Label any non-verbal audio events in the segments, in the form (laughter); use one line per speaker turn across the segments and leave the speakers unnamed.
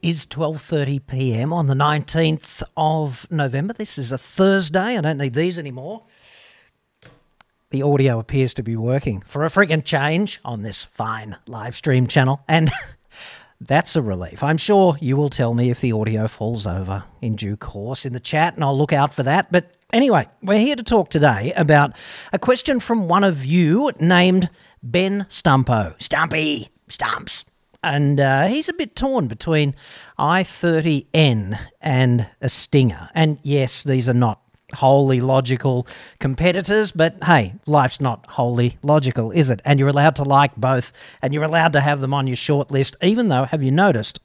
Is 12:30 p.m. on the 19th of November. This is a Thursday. I don't need these anymore. The audio appears to be working for a friggin' change on this fine live stream channel and (laughs) that's a relief. I'm sure you will tell me if the audio falls over in due course in the chat and I'll look out for that. But anyway, we're here to talk today about a question from one of you named Ben Stumpo. Stumpy, Stumps and uh, he's a bit torn between i30N and a Stinger. And yes, these are not wholly logical competitors, but hey, life's not wholly logical, is it? And you're allowed to like both, and you're allowed to have them on your short list, even though, have you noticed,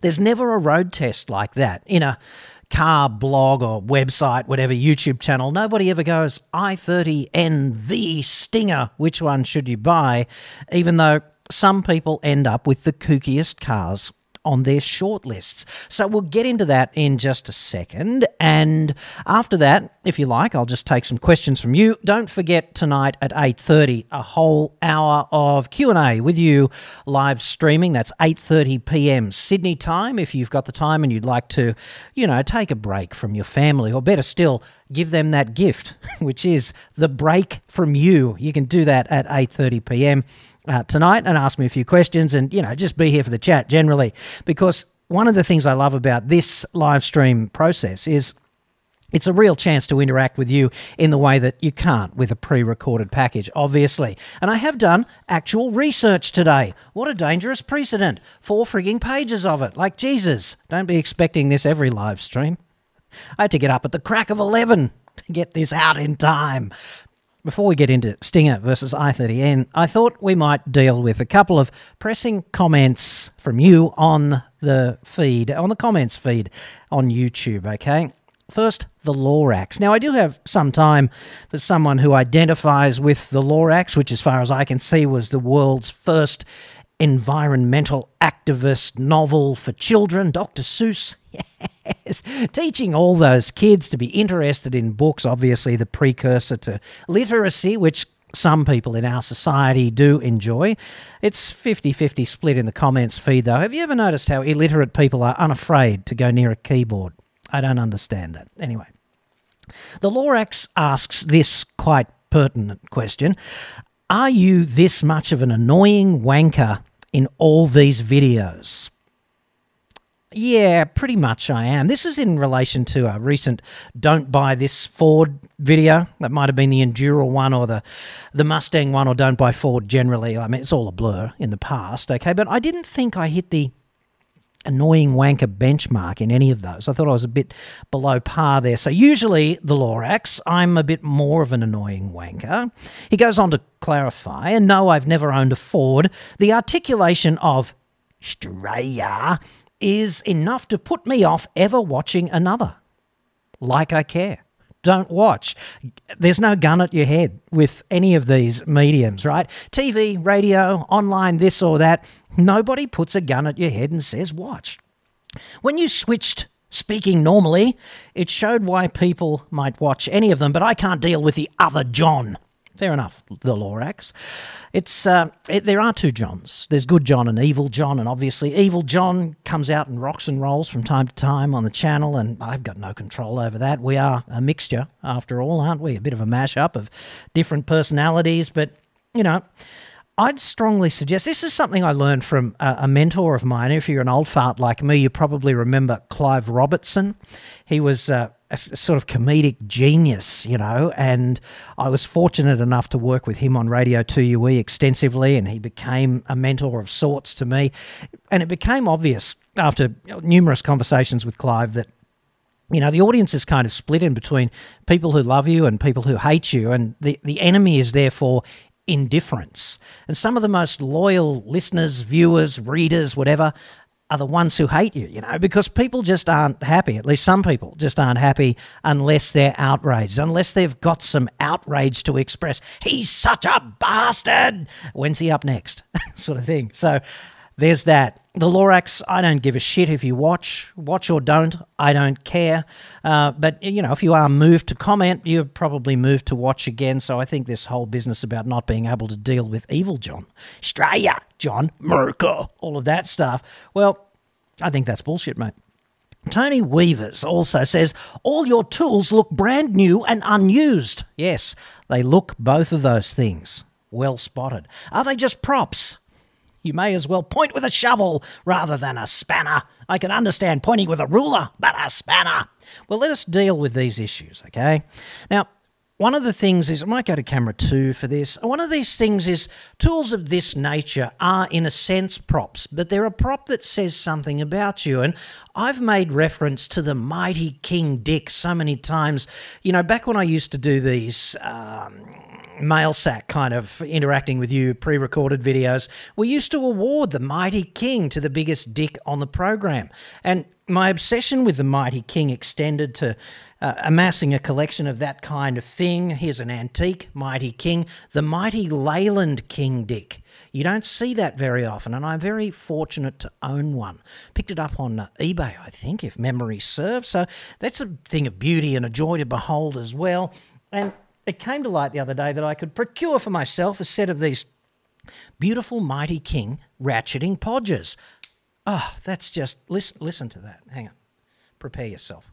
there's never a road test like that in a car blog or website, whatever YouTube channel, nobody ever goes i30N the Stinger. Which one should you buy? Even though some people end up with the kookiest cars on their shortlists. So we'll get into that in just a second. And after that, if you like, I'll just take some questions from you. Don't forget tonight at 8:30 a whole hour of Q&A with you live streaming. That's 8:30 p.m. Sydney time if you've got the time and you'd like to, you know, take a break from your family or better still, give them that gift, (laughs) which is the break from you. You can do that at 8:30 p.m uh, tonight and ask me a few questions and, you know, just be here for the chat generally. Because one of the things I love about this live stream process is it's a real chance to interact with you in the way that you can't with a pre recorded package, obviously. And I have done actual research today. What a dangerous precedent. Four frigging pages of it. Like Jesus. Don't be expecting this every live stream. I had to get up at the crack of 11 to get this out in time before we get into Stinger versus i30N, I thought we might deal with a couple of pressing comments from you on the feed, on the comments feed on YouTube, okay? First, the Lorax. Now, I do have some time for someone who identifies with the Lorax, which, as far as I can see, was the world's first environmental activist novel for children, Dr. Seuss. (laughs) Yes, teaching all those kids to be interested in books, obviously the precursor to literacy, which some people in our society do enjoy. It's 50 50 split in the comments feed, though. Have you ever noticed how illiterate people are unafraid to go near a keyboard? I don't understand that. Anyway, the Lorax asks this quite pertinent question Are you this much of an annoying wanker in all these videos? Yeah, pretty much I am. This is in relation to a recent "Don't buy this Ford" video. That might have been the Endura one or the the Mustang one, or "Don't buy Ford" generally. I mean, it's all a blur in the past. Okay, but I didn't think I hit the annoying wanker benchmark in any of those. I thought I was a bit below par there. So usually the Lorax, I'm a bit more of an annoying wanker. He goes on to clarify, and no, I've never owned a Ford. The articulation of Australia is enough to put me off ever watching another. Like I care. Don't watch. There's no gun at your head with any of these mediums, right? TV, radio, online, this or that. Nobody puts a gun at your head and says, watch. When you switched speaking normally, it showed why people might watch any of them, but I can't deal with the other John. Fair enough, the Lorax. It's uh, it, there are two Johns. There's good John and evil John, and obviously evil John comes out and rocks and rolls from time to time on the channel, and I've got no control over that. We are a mixture, after all, aren't we? A bit of a mashup of different personalities, but you know. I'd strongly suggest this is something I learned from a, a, mentor of mine. If you're an old fart like me, you probably remember Clive Robertson. He was uh, a sort of comedic genius, you know, and I was fortunate enough to work with him on Radio 2UE extensively, and he became a mentor of sorts to me. And it became obvious after numerous conversations with Clive that you know the audience is kind of split in between people who love you and people who hate you and the, the enemy is therefore indifference and some of the most loyal listeners viewers readers whatever are the ones who hate you, you know, because people just aren't happy. At least some people just aren't happy unless they're outraged, unless they've got some outrage to express. He's such a bastard. When's he up next? (laughs) sort of thing. So there's that. the Lorax, I don't give a shit if you watch. Watch or don't, I don't care. Uh, but, you know, if you are moved to comment, you're probably moved to watch again. So I think this whole business about not being able to deal with evil John, Australia, John, America, all of that stuff, well, I think that's bullshit, mate. Tony Weavers also says, All your tools look brand new and unused. Yes, they look both of those things. Well spotted. Are they just props? You may as well point with a shovel rather than a spanner. I can understand pointing with a ruler, but a spanner. Well, let us deal with these issues, okay? Now, one of the things is, I might go to camera two for this. One of these things is tools of this nature are, in a sense, props, but they're a prop that says something about you. And I've made reference to the mighty King Dick so many times. You know, back when I used to do these. Um, mail sack kind of interacting with you, pre recorded videos, we used to award the Mighty King to the biggest dick on the program. And my obsession with the Mighty King extended to uh, amassing a collection of that kind of thing. Here's an antique Mighty King, the Mighty Leyland King Dick. You don't see that very often, and I'm very fortunate to own one. Picked it up on uh, eBay, I think, if memory serves. So that's a thing of beauty and a joy to behold as well. And it came to light the other day that I could procure for myself a set of these beautiful Mighty King ratcheting podgers. Oh, that's just listen listen to that. Hang on. Prepare yourself.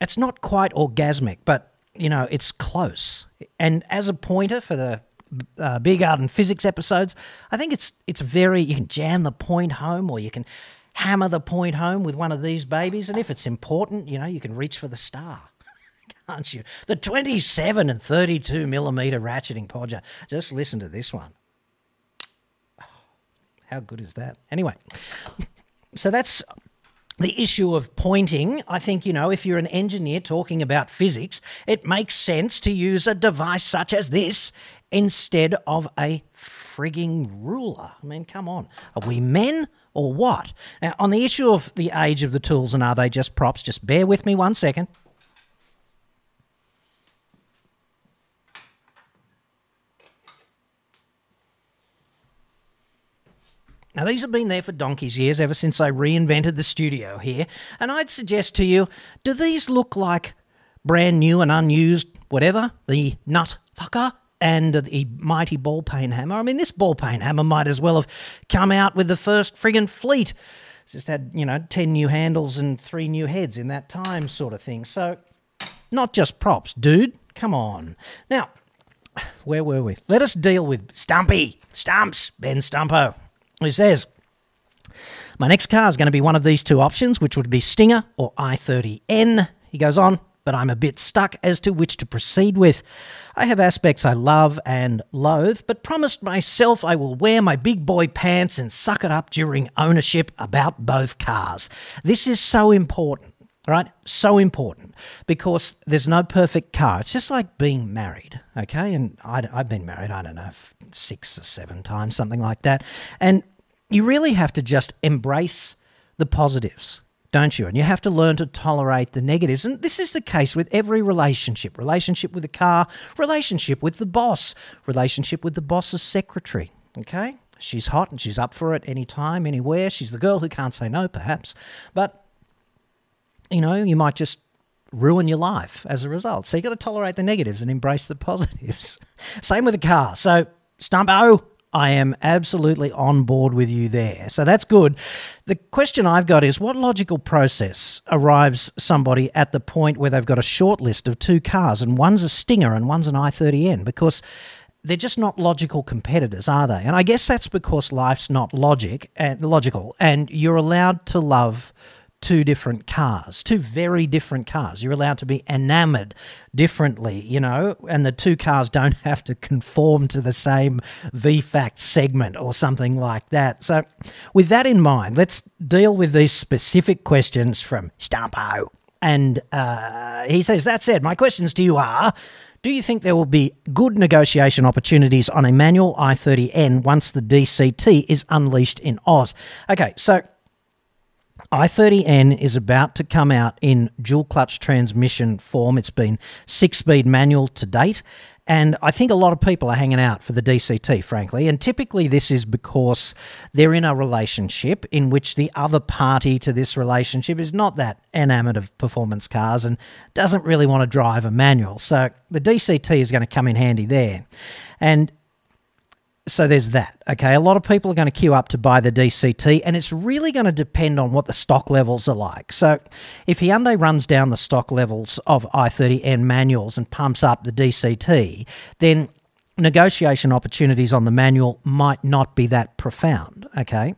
It's not quite orgasmic, but you know, it's close. And as a pointer for the uh, Beer Garden physics episodes, I think it's it's very you can jam the point home or you can hammer the point home with one of these babies and if it's important, you know, you can reach for the star (laughs) can't you? The 27 and 32 millimeter ratcheting podger. Just listen to this one. (sighs) how good is that? Anyway, (laughs) so that's the issue of pointing. I think, you know, if you're an engineer talking about physics, it makes sense to use a device such as this instead of a frigging ruler. I mean, come on. Are we men or what? Now, on the issue of the age of the tools and are they just props, just bear with me one second. Now, these have been there for donkey's years, ever since I reinvented the studio here, and I'd suggest to you do these look like brand new and unused, whatever, the nut fucker and the mighty ball peen hammer? I mean, this ball peen hammer might as well have come out with the first friggin' fleet. Just had, you know, 10 new handles and three new heads in that time, sort of thing. So, not just props, dude. Come on. Now, where were we? Let us deal with Stumpy, Stumps, Ben Stumpo. He says, My next car is going to be one of these two options, which would be Stinger or i30N. He goes on, but I'm a bit stuck as to which to proceed with. I have aspects I love and loathe, but promised myself I will wear my big boy pants and suck it up during ownership about both cars. This is so important. Right? So important because there's no perfect car. It's just like being married, okay? And I, have been married, I don't know, six or seven times, something like that. And you really have to just embrace the positives, don't you? And you have to learn to tolerate the negatives. And this is the case with every relationship relationship with the car, relationship with the boss, relationship with the boss's secretary, okay? She's hot and she's up for it anytime, anywhere. She's the girl who can't say no, perhaps. But you know, you might just ruin your life as a result. So you've got to tolerate the negatives and embrace the positives. (laughs) Same with the car. So Stumpo, I am absolutely on board with you there. So that's good. The question I've got is what logical process arrives somebody at the point where they've got a short list of two cars and one's a Stinger and one's an i30N? Because they're just not logical competitors, are they? And I guess that's because life's not logic and logical, and you're allowed to love two different cars, two very different cars. You're allowed to be enamored differently, you know, and the two cars don't (laughs) have to conform to the same VFACT segment or something like that. So, with that in mind, let's deal with these specific questions from Stumpo. And uh, he says, That said, my questions to you are Do you think there will be good negotiation opportunities on a manual i30N once the DCT is unleashed in Oz? Okay, so i30N is about to come out in dual clutch transmission form. It's been six speed manual to date. And I think a lot of people are hanging out for the DCT, frankly. And typically, this is because they're in a relationship in which the other party to this relationship is not that enamored of performance cars and doesn't really want to drive a manual. So the DCT is going to come in handy there. And so there's that. Okay, a lot of people are going to queue up to buy the DCT, and it's really going to depend on what the stock levels are like. So, if Hyundai runs down the stock levels of i30N manuals and pumps up the DCT, then negotiation opportunities on the manual might not be that profound. Okay.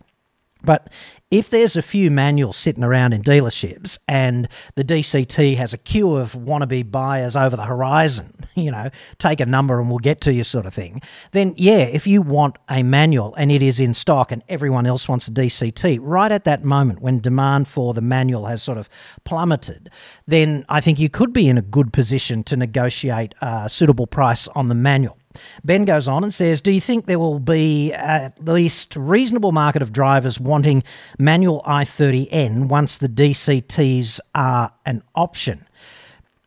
But if there's a few manuals sitting around in dealerships and the DCT has a queue of wannabe buyers over the horizon, (laughs) you know, take a number and we'll get to you sort of thing, then yeah, if you want a manual and it is in stock and everyone else wants a DCT, right at that moment when demand for the manual has sort of plummeted, then I think you could be in a good position to negotiate a suitable price on the manual. Ben goes on and says, Do you think there will be at least reasonable market of drivers wanting manual i30N once the DCTs are an option?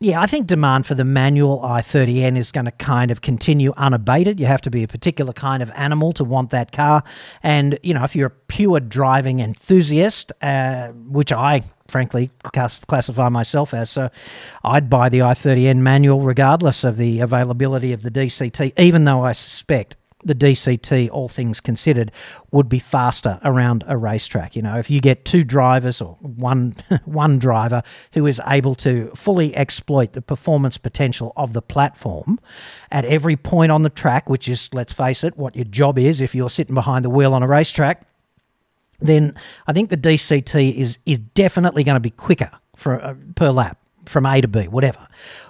Yeah, I think demand for the manual i30N is going to kind of continue unabated. You have to be a particular kind of animal to want that car. And, you know, if you're a pure driving enthusiast, uh, which I frankly classify myself as. So I'd buy the i30N manual regardless of the availability of the DCT, even though I suspect the DCT, all things considered, would be faster around a racetrack. You know, if you get two drivers or one (laughs) one driver who is able to fully exploit the performance potential of the platform at every point on the track, which is, let's face it, what your job is if you're sitting behind the wheel on a racetrack then I think the DCT is is definitely going to be quicker for uh, per lap from A to B, whatever.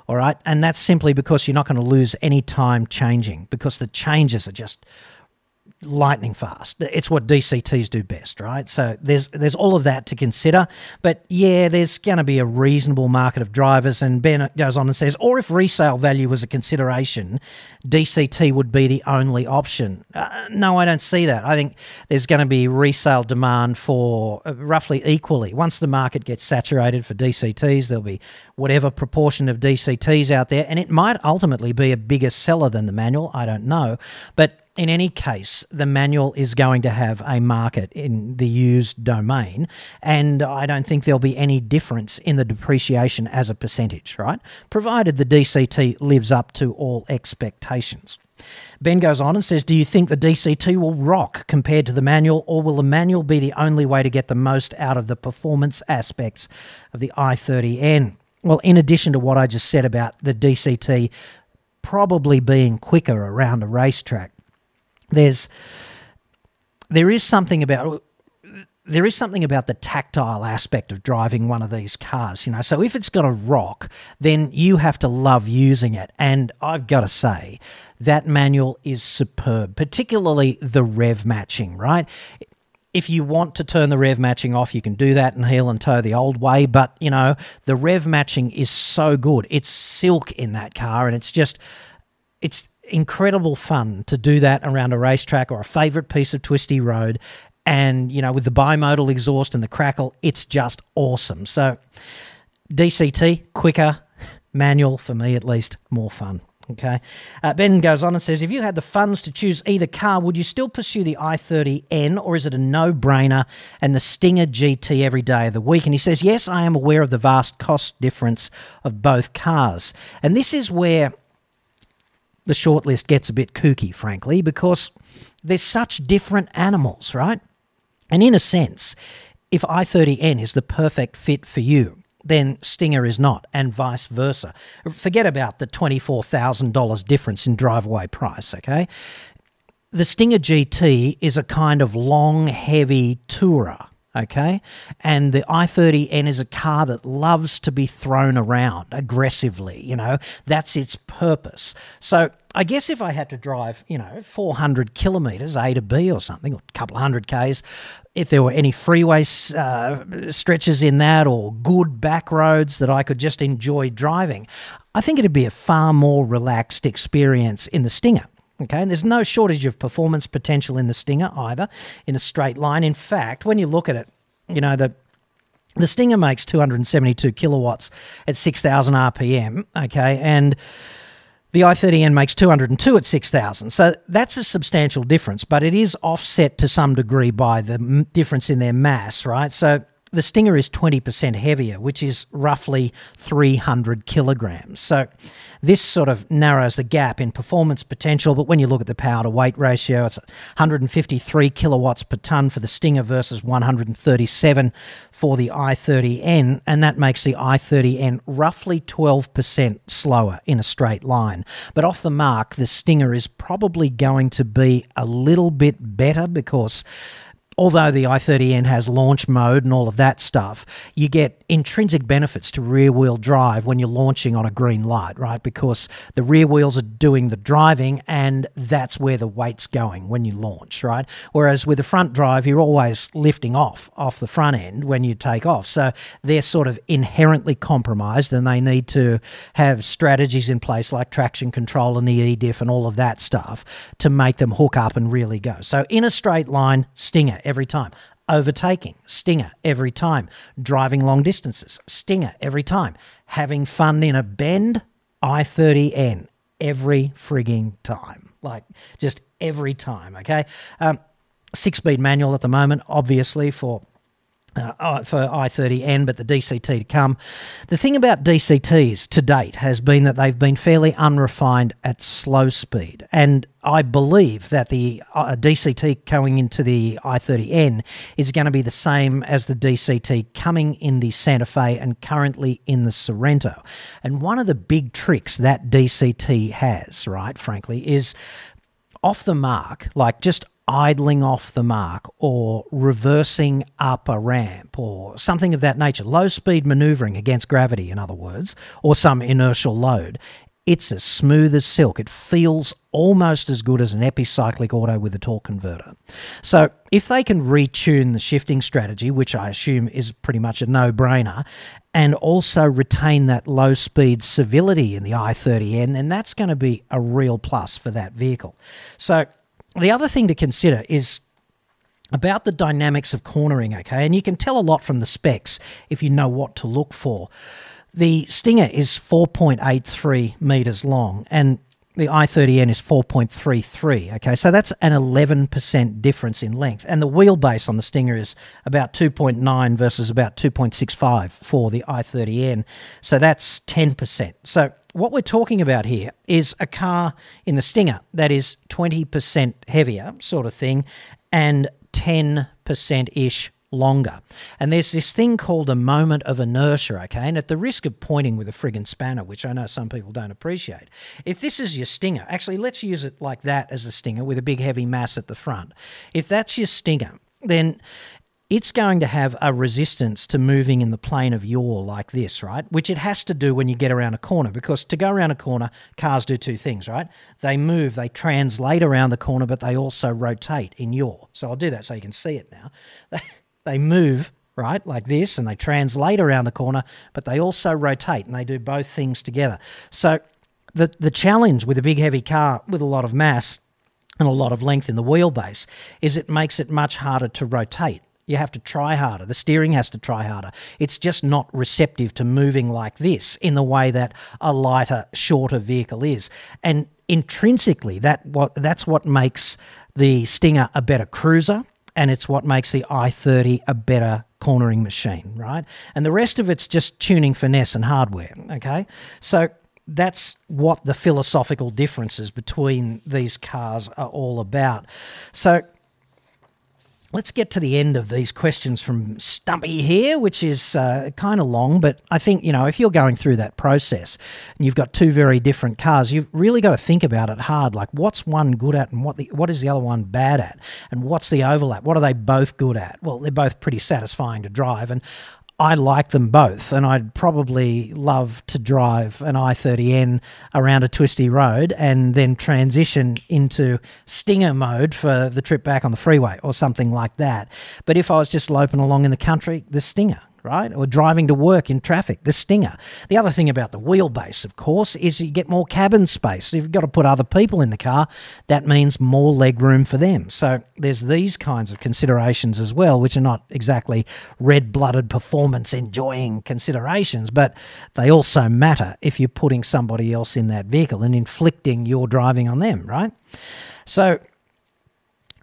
All right, and that's simply because you're not going to lose any time changing because the changes are just lightning fast. It's what DCTs do best, right? So there's there's all of that to consider. But yeah, there's going to be a reasonable market of drivers. And Ben goes on and says, or if resale value was a consideration, DCT would be the only option. Uh, no, I don't see that. I think there's going to be resale demand for uh, roughly equally. Once the market gets saturated for DCTs, there'll be whatever proportion of DCTs out there, and it might ultimately be a bigger seller than the manual. I don't know, but in any case, the manual is going to have a market in the used domain, and I don't think there'll be any difference in the depreciation as a percentage, right? Provided the DCT lives up to all expectations. Ben goes on and says, Do you think the DCT will rock compared to the manual, or will the manual be the only way to get the most out of the performance aspects of the i30N? Well, in addition to what I just said about the DCT probably being quicker around a racetrack, there's there is something about there is something about the tactile aspect of driving one of these cars, you know. So if it's got a rock, then you have to love using it. And I've got to say, that manual is superb, particularly the rev matching, right? If you want to turn the rev matching off, you can do that and heel and toe the old way. But, you know, the rev matching is so good. It's silk in that car, and it's just, it's incredible fun to do that around a racetrack or a favorite piece of twisty road. And, you know, with the bimodal exhaust and the crackle, it's just awesome. So, DCT, quicker, (laughs) manual, for me at least, more fun. Okay. Uh, ben goes on and says, if you had the funds to choose either car, would you still pursue the i30N or is it a no brainer and the Stinger GT every day of the week? And he says, yes, I am aware of the vast cost difference of both cars. And this is where the shortlist gets a bit kooky, frankly, because they're such different animals, right? And in a sense, if i30N is the perfect fit for you, then Stinger is not, and vice versa. Forget about the $24,000 difference in drive-away price, okay? The Stinger GT is a kind of long, heavy tourer okay? And the i30N is a car that loves to be thrown around aggressively, you know, that's its purpose. So I guess if I had to drive, you know, 400 kilometres A to B or something, or a couple of hundred Ks, if there were any freeway uh, stretches in that or good back roads that I could just enjoy driving, I think it'd be a far more relaxed experience in the Stinger. Okay, and there's no shortage of performance potential in the Stinger either in a straight line. In fact, when you look at it, you know, the The Stinger makes 272 kilowatts at 6,000 RPM, okay, and the i30N makes 202 at 6,000. So that's a substantial difference, but it is offset to some degree by the difference in their mass, right? So the Stinger is 20% heavier, which is roughly 300 kilograms. So this sort of narrows the gap in performance potential. But when you look at the power to weight ratio, it's 153 kilowatts per ton for the Stinger versus 137 for the i30N. And that makes the i30N roughly 12% slower in a straight line. But off the mark, the Stinger is probably going to be a little bit better because although the i30N has launch mode and all of that stuff, you get intrinsic benefits to rear wheel drive when you're launching on a green light, right? Because the rear wheels are doing the driving and that's where the weight's going when you launch, right? Whereas with the front drive, you're always lifting off off the front end when you take off. So they're sort of inherently compromised and they need to have strategies in place like traction control and the E-diff and all of that stuff to make them hook up and really go. So in a straight line, Stinger every time. Overtaking, stinger every time. Driving long distances, stinger every time. Having fun in a bend, i30N every frigging time. Like just every time, okay? Um, six speed manual at the moment, obviously, for uh, for i30N, but the DCT to come. The thing about DCTs to date has been that they've been fairly unrefined at slow speed. And I believe that the uh, DCT going into the i30N is going to be the same as the DCT coming in the Santa Fe and currently in the Sorento. And one of the big tricks that DCT has, right, frankly, is off the mark, like just idling off the mark or reversing up a ramp or something of that nature, low speed maneuvering against gravity, in other words, or some inertial load. It's as smooth as silk. It feels almost as good as an epicyclic auto with a torque converter. So, if they can retune the shifting strategy, which I assume is pretty much a no brainer, and also retain that low speed civility in the i30N, then that's going to be a real plus for that vehicle. So, the other thing to consider is about the dynamics of cornering, okay? And you can tell a lot from the specs if you know what to look for. The Stinger is 4.83 meters long and the i30N is 4.33. Okay, so that's an 11% difference in length. And the wheelbase on the Stinger is about 2.9 versus about 2.65 for the i30N. So that's 10%. So what we're talking about here is a car in the Stinger that is 20% heavier, sort of thing, and 10% ish longer. And there's this thing called a moment of inertia, okay? And at the risk of pointing with a friggin' spanner, which I know some people don't appreciate, if this is your stinger, actually, let's use it like that as a stinger with a big heavy mass at the front. If that's your stinger, then it's going to have a resistance to moving in the plane of yaw like this, right? Which it has to do when you get around a corner because to go around a corner, cars do two things, right? They move, they translate around the corner, but they also rotate in yaw. So I'll do that so you can see it now. (laughs) They, move, right, like this, and they translate around the corner, but they also rotate and they do both things together. So the, the challenge with a big heavy car with a lot of mass and a lot of length in the wheelbase is it makes it much harder to rotate you have to try harder. The steering has to try harder. It's just not receptive to moving like this in the way that a lighter, shorter vehicle is. And intrinsically, that what that's what makes the Stinger a better cruiser, and it's what makes the i30 a better cornering machine, right? And the rest of it's just tuning finesse and hardware. Okay, so that's what the philosophical differences between these cars are all about. So let's get to the end of these questions from Stumpy here, which is uh, kind of long, but I think, you know, if you're going through that process and you've got two very different cars, you've really got to think about it hard. Like, what's one good at and what, the, what is the other one bad at? And what's the overlap? What are they both good at? Well, they're both pretty satisfying to drive. And I like them both, and I'd probably love to drive an i30N around a twisty road and then transition into stinger mode for the trip back on the freeway or something like that. But if I was just loping along in the country, the stinger, right? Or driving to work in traffic, the Stinger. The other thing about the wheelbase, of course, is you get more cabin space. If you've got to put other people in the car, that means more leg room for them. So there's these kinds of considerations as well, which are not exactly red blooded performance enjoying considerations, but they also matter if you're putting somebody else in that vehicle and inflicting your driving on them, right? So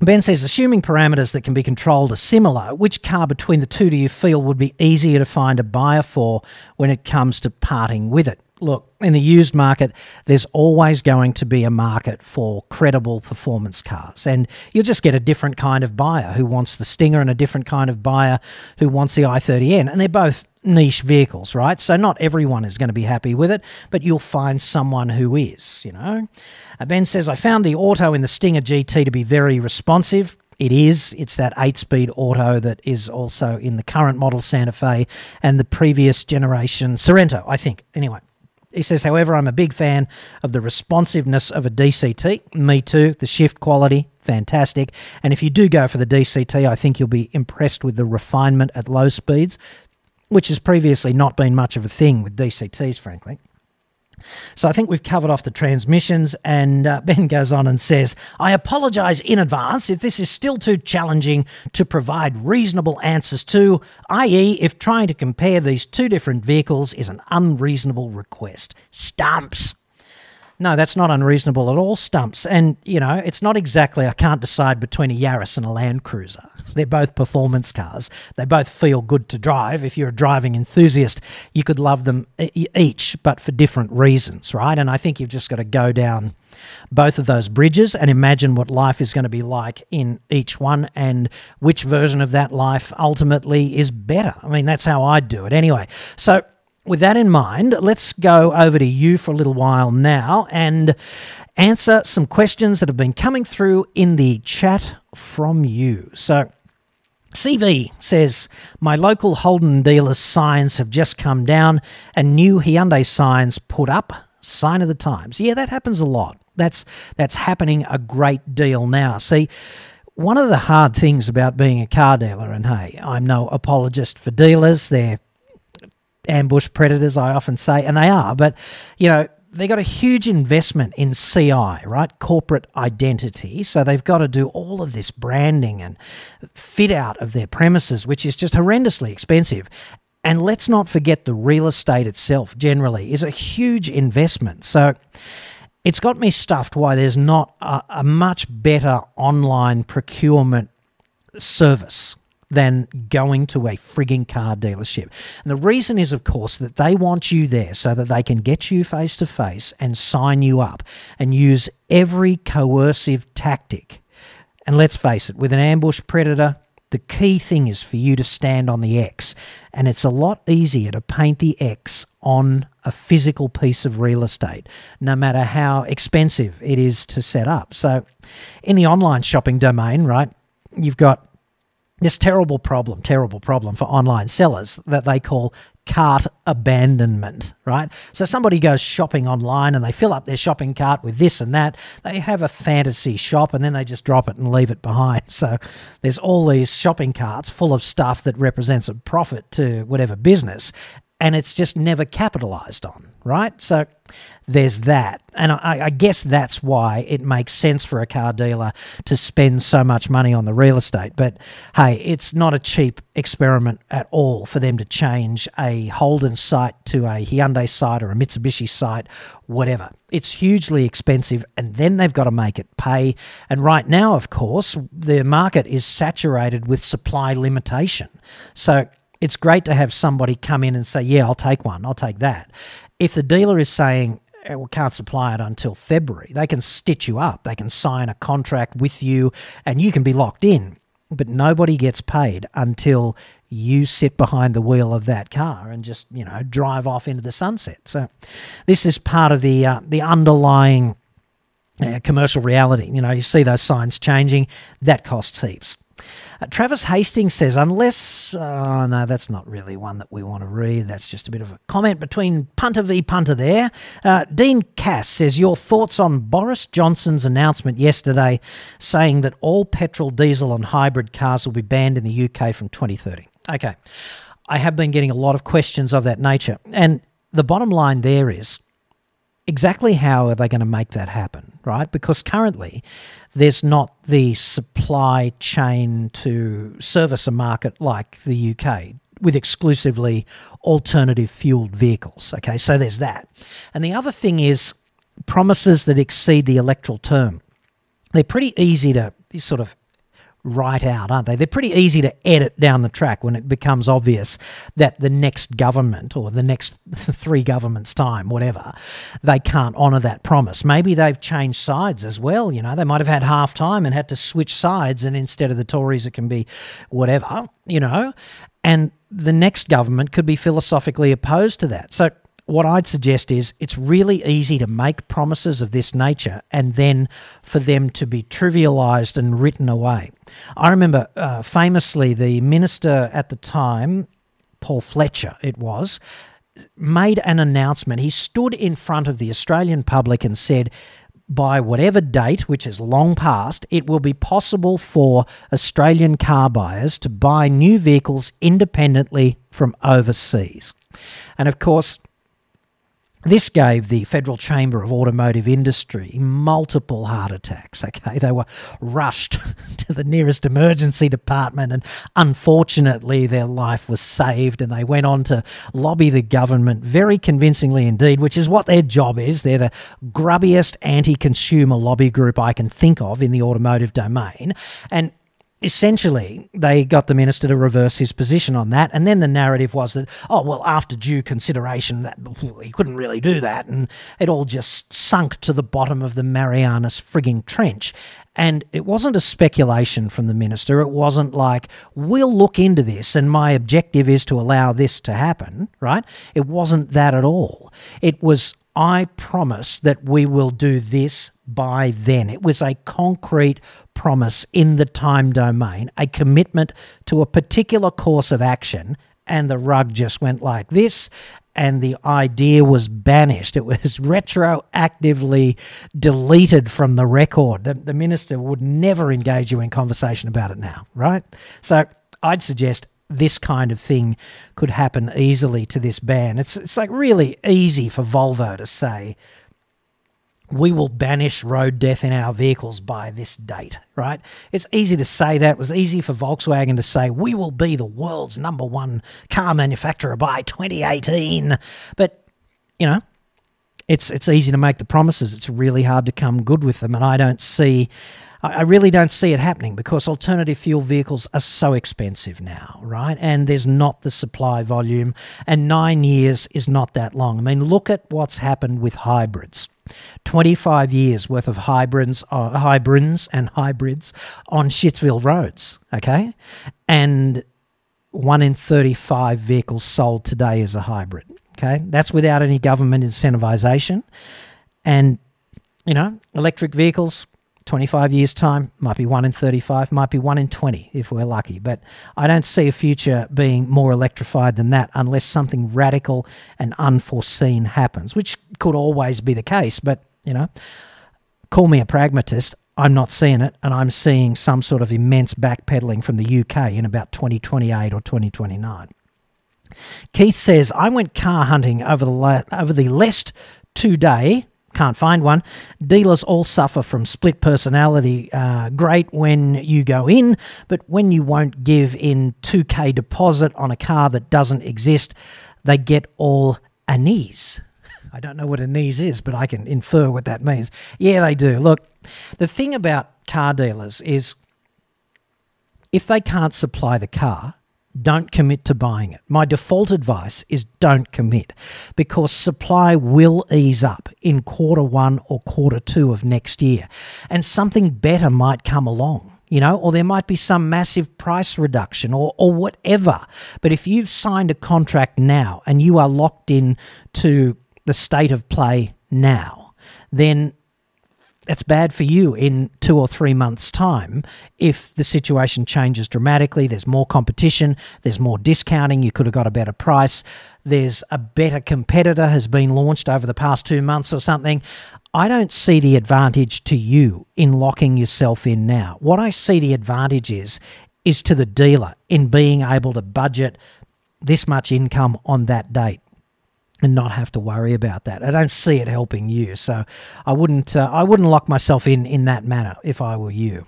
Ben says, assuming parameters that can be controlled are similar, which car between the two do you feel would be easier to find a buyer for when it comes to parting with it? Look, in the used market, there's always going to be a market for credible performance cars. And you'll just get a different kind of buyer who wants the Stinger and a different kind of buyer who wants the i30N. And they're both niche vehicles, right? So not everyone is going to be happy with it, but you'll find someone who is, you know. Uh, ben says, I found the auto in the Stinger GT to be very responsive. It is. It's that eight speed auto that is also in the current model Santa Fe and the previous generation Sorento, I think. Anyway. He says, however, I'm a big fan of the responsiveness of a DCT. Me too. The shift quality, fantastic. And if you do go for the DCT, I think you'll be impressed with the refinement at low speeds which has previously not been much of a thing with DCTs, frankly. So I think we've covered off the transmissions, and uh, (laughs) Ben goes on and says, I apologise in advance if this is still too challenging to provide reasonable answers to, i.e., if trying to compare these two different vehicles is an unreasonable request. Stumps! No, that's not unreasonable at all, Stumps. And, you know, it's not exactly, I can't decide between a Yaris and a Land Cruiser. (laughs) They're both performance cars. They both feel good to drive. If you're a driving enthusiast, you could love them each, but for different reasons, right? And I think you've just got to go down both of those bridges and imagine what life is going to be like in each one and which version of that life ultimately is better. I mean, that's how I'd do it anyway. So, with that in mind, let's go over to you for a little while now and answer some questions that have been coming through in the chat from you. So, CV says, My local Holden dealer's signs have just come down and new Hyundai signs put up. Sign of the times. Yeah, that happens a lot. That's that's happening a great deal now. See, one of the hard things about being a car dealer, and hey, I'm no apologist for dealers, they're ambush predators, I often say, and they are, but you know, they got a huge investment in CI, right? Corporate identity. So they've got to do all of this branding and fit out of their premises, which is just horrendously expensive. And let's not forget the real estate itself, generally, is a huge investment. So it's got me stuffed why there's not a, a much better online procurement service than going to a frigging car dealership. And the reason is, of course, that they want you there so that they can get you face to face and sign you up and use every coercive tactic. And let's face it, with an ambush predator, the key thing is for you to stand on the X. And it's a lot easier to paint the X on a physical piece of real estate, no matter how expensive it is to set up. So, in the online shopping domain, right, you've got this terrible problem, terrible problem for online sellers that they call cart abandonment, right? So somebody goes shopping online and they fill up their shopping cart with this and that. They have a fantasy shop and then they just drop it and leave it behind. So there's all these shopping carts full of stuff that represents a profit to whatever business and it's just never capitalized on, right? So there's that. And I, I, guess that's why it makes sense for a car dealer to spend so much money on the real estate. But hey, it's not a cheap experiment at all for them to change a Holden site to a Hyundai site or a Mitsubishi site, whatever. It's hugely expensive, and then they've got to make it pay. And right now, of course, the market is saturated with supply limitation. So it's great to have somebody come in and say, yeah, I'll take one, I'll take that. If the dealer is saying, eh, we can't supply it until February, they can stitch you up. They can sign a contract with you and you can be locked in. But nobody gets paid until you sit behind the wheel of that car and just, you know, drive off into the sunset. So this is part of the, uh, the underlying uh, commercial reality. You know, you see those signs changing, that costs heaps. Uh, Travis Hastings says, unless, oh no, that's not really one that we want to read. That's just a bit of a comment between punter v punter there. Uh, Dean Cass says, your thoughts on Boris Johnson's announcement yesterday saying that all petrol, diesel, and hybrid cars will be banned in the UK from 2030. Okay. I have been getting a lot of questions of that nature. And the bottom line there is exactly how are they going to make that happen, right? Because currently there's not the supply chain to service a market like the UK with exclusively alternative fueled vehicles. Okay, so there's that. And the other thing is promises that exceed the electoral term. They're pretty easy to sort of write out, aren't they? They're pretty easy to edit down the track when it becomes obvious that the next government or the next (laughs) three governments' time, whatever, they can't honour that promise. Maybe they've changed sides as well. You know, they might have had half time and had to switch sides, and instead of the Tories, it can be whatever, you know, and the next government could be philosophically opposed to that. So what I'd suggest is it's really easy to make promises of this nature and then for them to be trivialized and written away. I remember uh, famously the minister at the time, Paul Fletcher, it was, made an announcement. He stood in front of the Australian public and said, by whatever date, which is long past, it will be possible for Australian car buyers to buy new vehicles independently from overseas. And of course, this gave the Federal Chamber of Automotive Industry multiple heart attacks. Okay, they were rushed (laughs) to the nearest emergency department, and unfortunately, their life was saved. And they went on to lobby the government very convincingly indeed, which is what their job is. They're the grubbiest anti consumer lobby group I can think of in the automotive domain. And essentially they got the minister to reverse his position on that and then the narrative was that oh well after due consideration that he couldn't really do that and it all just sunk to the bottom of the marianas frigging trench. And it wasn't a speculation from the minister. It wasn't like we'll look into this and my objective is to allow this to happen right? It wasn't that at all. It was I promise that we will do this by then. It was a concrete promise in the time domain, a commitment to a particular course of action, and the rug just went like this, and the idea was banished. It was (laughs) retroactively deleted from the record. The, the minister would never engage you in conversation about it now, right? So I'd suggest this kind of thing could happen easily to this ban. It's, it's like really easy for Volvo to say, we will banish road death in our vehicles by this date, right? It's easy to say that. It was easy for Volkswagen to say, we will be the world's number one car manufacturer by 2018. But, you know, it's, it's easy to make the promises. It's really hard to come good with them. And I don't see I really don't see it happening because alternative fuel vehicles are so expensive now, right? And there's not the supply volume, and nine years is not that long. I mean, look at what's happened with hybrids. 25 years worth of hybrids, uh, hybrids and hybrids on Shitsville roads, okay? And one in 35 vehicles sold today is a hybrid, okay? That's without any government incentivization. And, you know, electric vehicles, 25 years' time, might be 1 in 35, might be 1 in 20 if we're lucky. But I don't see a future being more electrified than that unless something radical and unforeseen happens, which could always be the case. But, you know, call me a pragmatist. I'm not seeing it, and I'm seeing some sort of immense backpedaling from the UK in about 2028 or 2029. Keith says, I went car hunting over the, over the Lest today can't find one. Dealers all suffer from split personality. Uh, great when you go in, but when you won't give in 2k deposit on a car that doesn't exist, they get all anise. I don't know what anise is, but I can infer what that means. Yeah, they do. Look, the thing about car dealers is if they can't supply the car, don't commit to buying it. My default advice is don't commit because supply will ease up in quarter one or quarter two of next year, and something better might come along. You know, or there might be some massive price reduction or, or whatever. But if you've signed a contract now and you are locked in to the state of play now, then that's bad for you in two or three months' time if the situation changes dramatically. There's more competition, there's more discounting, you could have got a better price, there's a better competitor has been launched over the past two months or something. I don't see the advantage to you in locking yourself in now. What I see the advantage is is to the dealer in being able to budget this much income on that date and not have to worry about that. I don't see it helping you, so I wouldn't. Uh, I wouldn't lock myself in in that manner if I were you.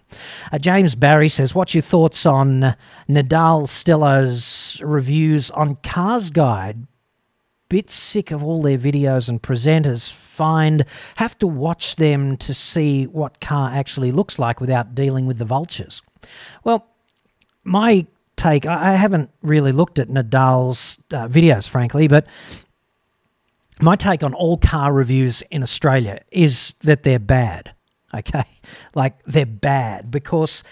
Uh, James Barry says, "What's your thoughts on Nedahl Stelio's reviews on Cars Guide? Bit sick of all their videos and presenters. Find have to watch them to see what car actually looks like without dealing with the vultures." Well, my take. I haven't really looked at Nedahl's uh, videos, frankly, but my take on all car reviews in Australia is that they're bad. (laughs) Okay. Like they're bad because,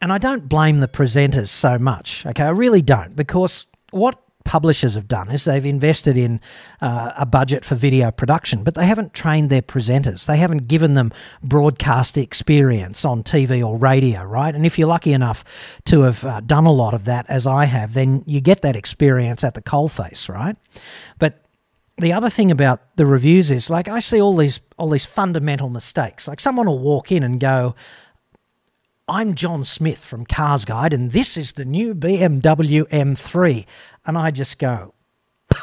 and I don't blame the presenters so much. Okay. I really don't because what publishers have done is they've invested in uh, a budget for video production, but they haven't trained their presenters. They haven't given them broadcast experience on TV or radio, right? And if you're lucky enough to have uh, done a lot of that, as I have, then you get that experience at the coalface, right? But the other thing about the reviews is like I see all these all these fundamental mistakes. Like someone will walk in and go, "I'm John Smith from Cars Guide, and this is the new BMW M3," and I just go, (laughs)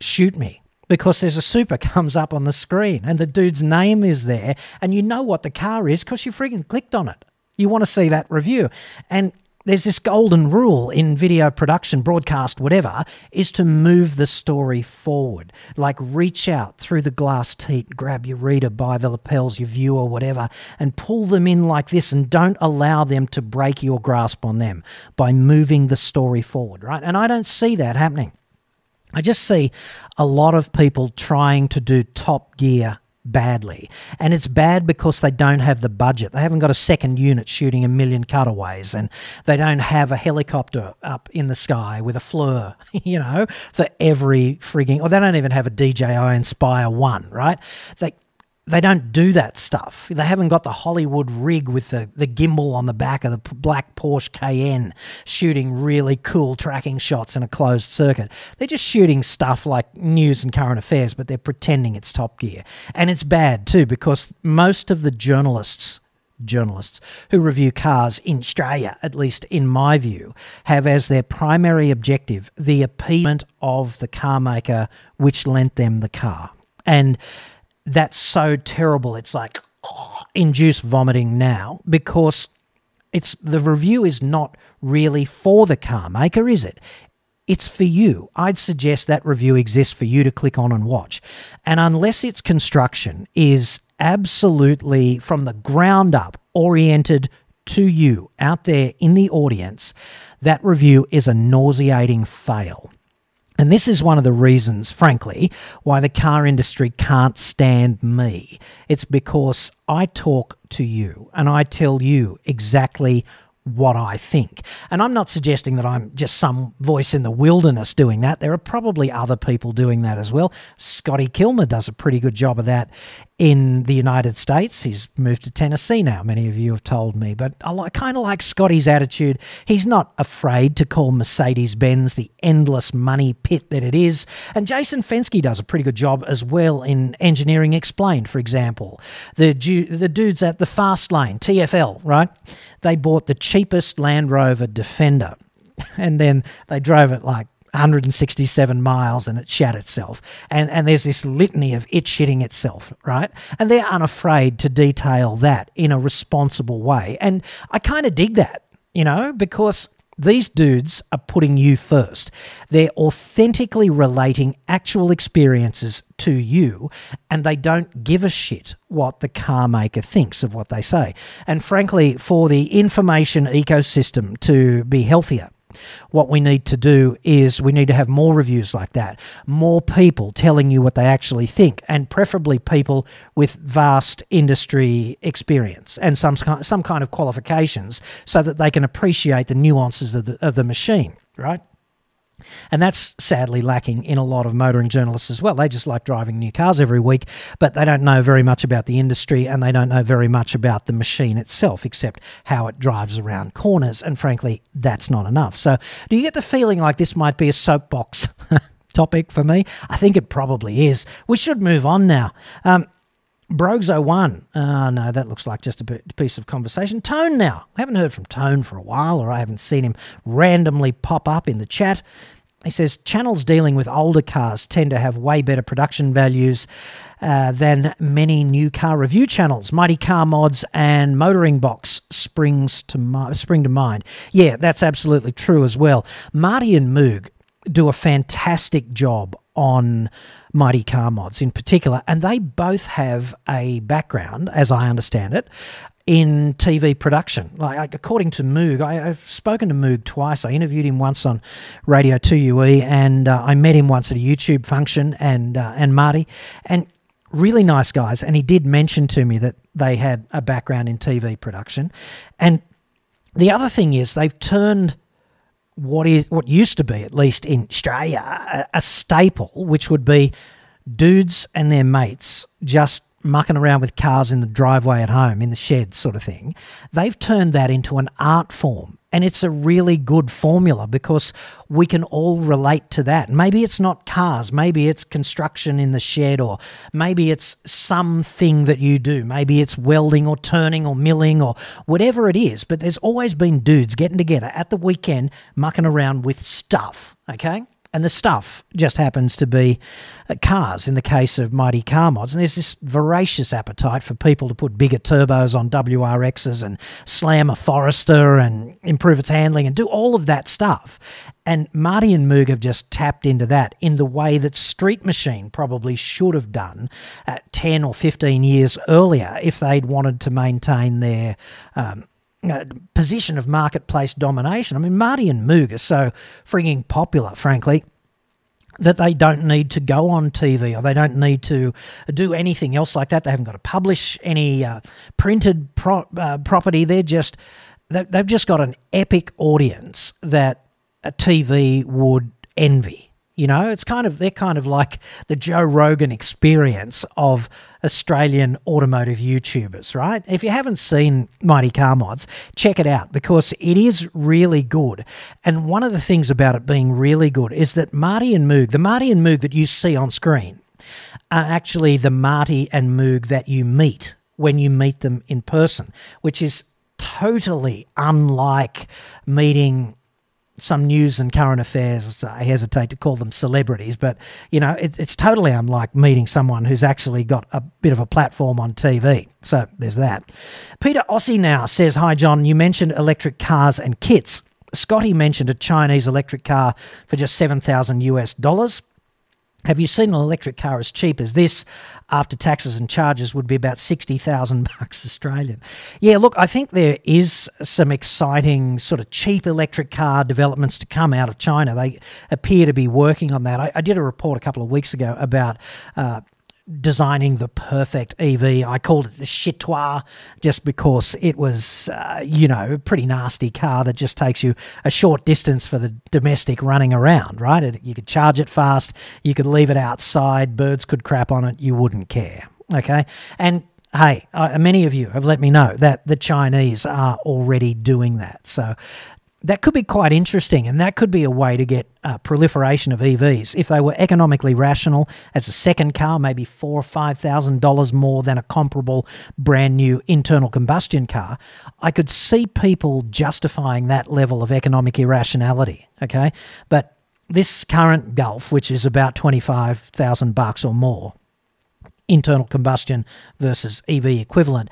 "Shoot me." Because there's a super comes up on the screen and the dude's name is there, and you know what the car is because you freaking clicked on it. You want to see that review. And there's this golden rule in video production, broadcast, whatever, is to move the story forward. Like reach out through the glass teat, grab your reader by the lapels, your viewer, whatever, and pull them in like this and don't allow them to break your grasp on them by moving the story forward, right? And I don't see that happening. I just see a lot of people trying to do top gear badly. And it's bad because they don't have the budget. They haven't got a second unit shooting a million cutaways and they don't have a helicopter up in the sky with a FLIR, (laughs) you know, for every frigging, or they don't even have a DJI Inspire 1, right? They, they don't do that stuff. They haven't got the Hollywood rig with the, the gimbal on the back of the black Porsche Cayenne shooting really cool tracking shots in a closed circuit. They're just shooting stuff like news and current affairs, but they're pretending it's Top Gear. And it's bad too because most of the journalists journalists who review cars in Australia, at least in my view, have as their primary objective the appeasement of the car maker which lent them the car. And that's so terrible. It's like oh, induced vomiting now because it's the review is not really for the car maker, is it? It's for you. I'd suggest that review exists for you to click on and watch. And unless its construction is absolutely from the ground up oriented to you out there in the audience, that review is a nauseating fail. And this is one of the reasons, frankly, why the car industry can't stand me. It's because I talk to you and I tell you exactly what I think. And I'm not suggesting that I'm just some voice in the wilderness doing that. There are probably other people doing that as well. Scotty Kilmer does a pretty good job of that in the United States. He's moved to Tennessee now, many of you have told me. But I kind of like Scotty's attitude. He's not afraid to call Mercedes Benz the endless money pit that it is. And Jason Fenske does a pretty good job as well in Engineering Explained, for example. The, the dudes at the Fast Lane, TFL, right? They bought the cheapest Land Rover Defender (laughs) and then they drove it like 167 miles and it shat itself. And, and there's this litany of it shitting itself, right? And they're unafraid to detail that in a responsible way. And I kind of dig that, you know, because these dudes are putting you first. They're authentically relating actual experiences to you, and they don't give a shit what the car maker thinks of what they say. And frankly, for the information ecosystem to be healthier, what we need to do is we need to have more reviews like that, more people telling you what they actually think, and preferably people with vast industry experience and some, some kind of qualifications so that they can appreciate the nuances of the, of the machine, right? And that's sadly lacking in a lot of motoring journalists as well. They just like driving new cars every week, but they don't know very much about the industry and they don't know very much about the machine itself, except how it drives around corners. And frankly, that's not enough. So, do you get the feeling like this might be a soapbox (laughs) topic for me? I think it probably is. We should move on now. Um, Brogues01. Uh, no, that looks like just a piece of conversation. Tone now. I haven't heard from Tone for a while, or I haven't seen him randomly pop up in the chat. He says channels dealing with older cars tend to have way better production values uh, than many new car review channels. Mighty Car Mods and Motoring Box springs to mi- spring to mind. Yeah, that's absolutely true as well. Marty and Moog do a fantastic job on Mighty Car Mods in particular, and they both have a background, as I understand it, in TV production. Like according to Moog, I, have spoken to Moog twice. I interviewed him once on Radio 2UE, and uh, I met him once at a YouTube function, and uh, and Marty, and really nice guys. And he did mention to me that they had a background in TV production, and the other thing is they've turned what is what used to be, at least in Australia, a staple, which would be dudes and their mates just mucking around with cars in the driveway at home, in the shed, sort of thing. They've turned that into an art form. And it's a really good formula because we can all relate to that. Maybe it's not cars, maybe it's construction in the shed, or maybe it's something that you do. Maybe it's welding or turning or milling or whatever it is. But there's always been dudes getting together at the weekend, mucking around with stuff. Okay? And the stuff just happens to be uh, cars in the case of Mighty Car Mods. And there's this voracious appetite for people to put bigger turbos on WRXs and slam a Forester and improve its handling and do all of that stuff. And Marty and Moog have just tapped into that in the way that Street Machine probably should have done uh, 10 or 15 years earlier if they'd wanted to maintain their. Um, uh, position of marketplace domination. I mean, Marty and Moog are so frigging popular, frankly, that they don't need to go on TV or they don't need to do anything else like that. They haven't got to publish any uh, printed pro- uh, property. They're just they've just got an epic audience that a TV would envy. You know, it's kind of they're kind of like the Joe Rogan experience of Australian automotive YouTubers, right? If you haven't seen Mighty Car Mods, check it out because it is really good. And one of the things about it being really good is that Marty and Moog, the Marty and Moog that you see on screen, are actually the Marty and Moog that you meet when you meet them in person, which is totally unlike meeting some news and current affairs. I hesitate to call them celebrities, but you know, it, it's totally unlike meeting someone who's actually got a bit of a platform on TV. So there's that. Peter Ossie now says, "Hi John, you mentioned electric cars and kits. Scotty mentioned a Chinese electric car for just seven thousand US dollars." Have you seen an electric car as cheap as this? After taxes and charges, would be about sixty thousand (laughs) bucks Australian. Yeah, look, I think there is some exciting sort of cheap electric car developments to come out of China. They appear to be working on that. I, I did a report a couple of weeks ago about uh, designing the perfect EV. I called it the Chitois just because it was, uh, you know, a pretty nasty car that just takes you a short distance for the domestic running around, right? It, you could charge it fast, you could leave it outside, birds could crap on it, you wouldn't care, okay? And hey, uh, many of you have let me know that the Chinese are already doing that. So that could be quite interesting, and that could be a way to get uh, proliferation of EVs if they were economically rational as a second car, maybe four or five thousand dollars more than a comparable brand new internal combustion car. I could see people justifying that level of economic irrationality. Okay, but this current Golf, which is about twenty five thousand bucks or more, internal combustion versus EV equivalent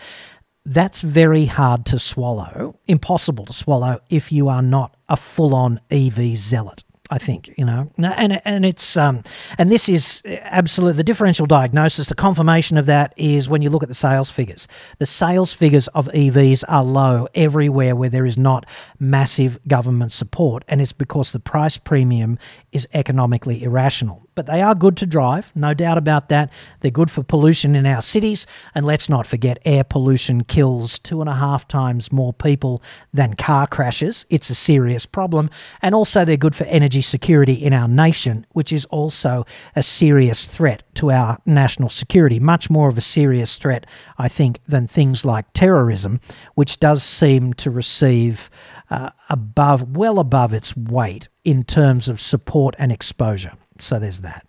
that's very hard to swallow, impossible to swallow if you are not a full on EV zealot. I think you know, and and it's um, and this is absolutely the differential diagnosis. The confirmation of that is when you look at the sales figures. The sales figures of EVs are low everywhere where there is not massive government support, and it's because the price premium is economically irrational but they are good to drive, no doubt about that. They're good for pollution in our cities, and let's not forget air pollution kills two and a half times more people than car crashes. It's a serious problem, and also they're good for energy security in our nation, which is also a serious threat to our national security. Much more of a serious threat, I think, than things like terrorism, which does seem to receive uh, above, well above its weight in terms of support and exposure. So there's that.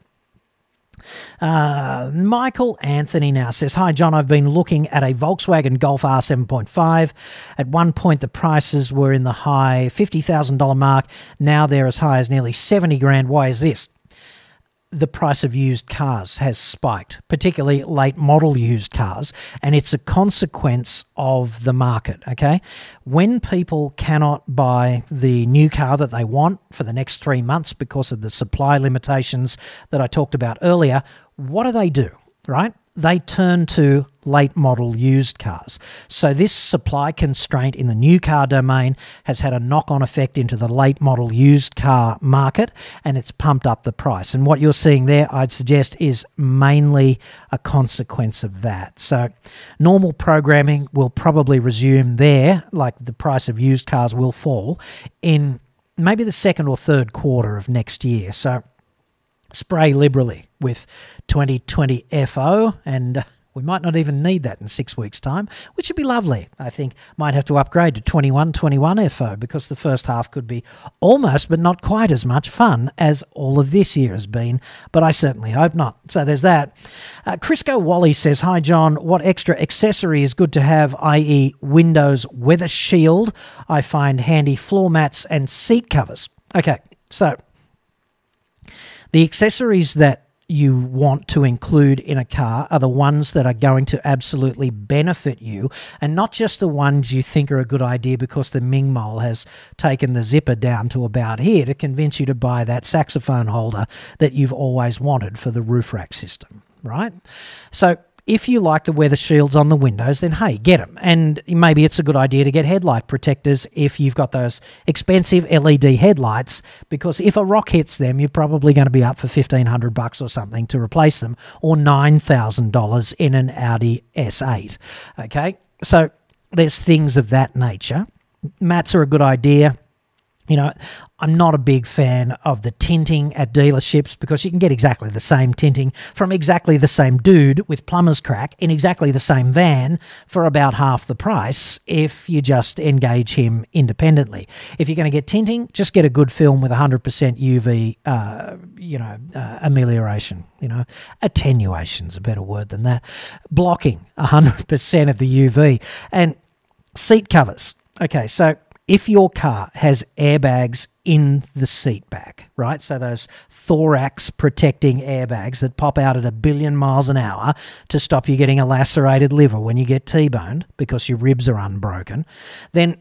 Uh, Michael Anthony now says, Hi, John. I've been looking at a Volkswagen Golf R7.5. At one point, the prices were in the high $50,000 mark. Now they're as high as nearly 70 grand. Why is this? The price of used cars has spiked, particularly late model used cars, and it's a consequence of the market. Okay. When people cannot buy the new car that they want for the next three months because of the supply limitations that I talked about earlier, what do they do? Right? They turn to late model used cars. So, this supply constraint in the new car domain has had a knock on effect into the late model used car market and it's pumped up the price. And what you're seeing there, I'd suggest, is mainly a consequence of that. So, normal programming will probably resume there, like the price of used cars will fall in maybe the second or third quarter of next year. So, spray liberally with 2020 FO, and uh, we might not even need that in six weeks' time, which would be lovely. I think might have to upgrade to 21 21 FO because the first half could be almost, but not quite as much fun as all of this year has been. But I certainly hope not. So there's that. Uh, Crisco Wally says, Hi, John. What extra accessory is good to have, i.e., Windows Weather Shield? I find handy floor mats and seat covers. Okay, so the accessories that you want to include in a car are the ones that are going to absolutely benefit you and not just the ones you think are a good idea because the Ming Mole has taken the zipper down to about here to convince you to buy that saxophone holder that you've always wanted for the roof rack system, right? So if you like the weather shields on the windows, then hey, get them. And maybe it's a good idea to get headlight protectors if you've got those expensive LED headlights, because if a rock hits them, you're probably going to be up for fifteen hundred bucks or something to replace them, or nine thousand dollars in an Audi S8. Okay, so there's things of that nature. Mats are a good idea you know, I'm not a big fan of the tinting at dealerships because you can get exactly the same tinting from exactly the same dude with plumber's crack in exactly the same van for about half the price if you just engage him independently. If you're going to get tinting, just get a good film with 100% UV, uh, you know, uh, amelioration, you know, attenuation's a better word than that. Blocking 100% of the UV. And seat covers. Okay, so if your car has airbags in the seat back, right? So those thorax protecting airbags that pop out at a billion miles an hour to stop you getting a lacerated liver when you get T-boned because your ribs are unbroken, then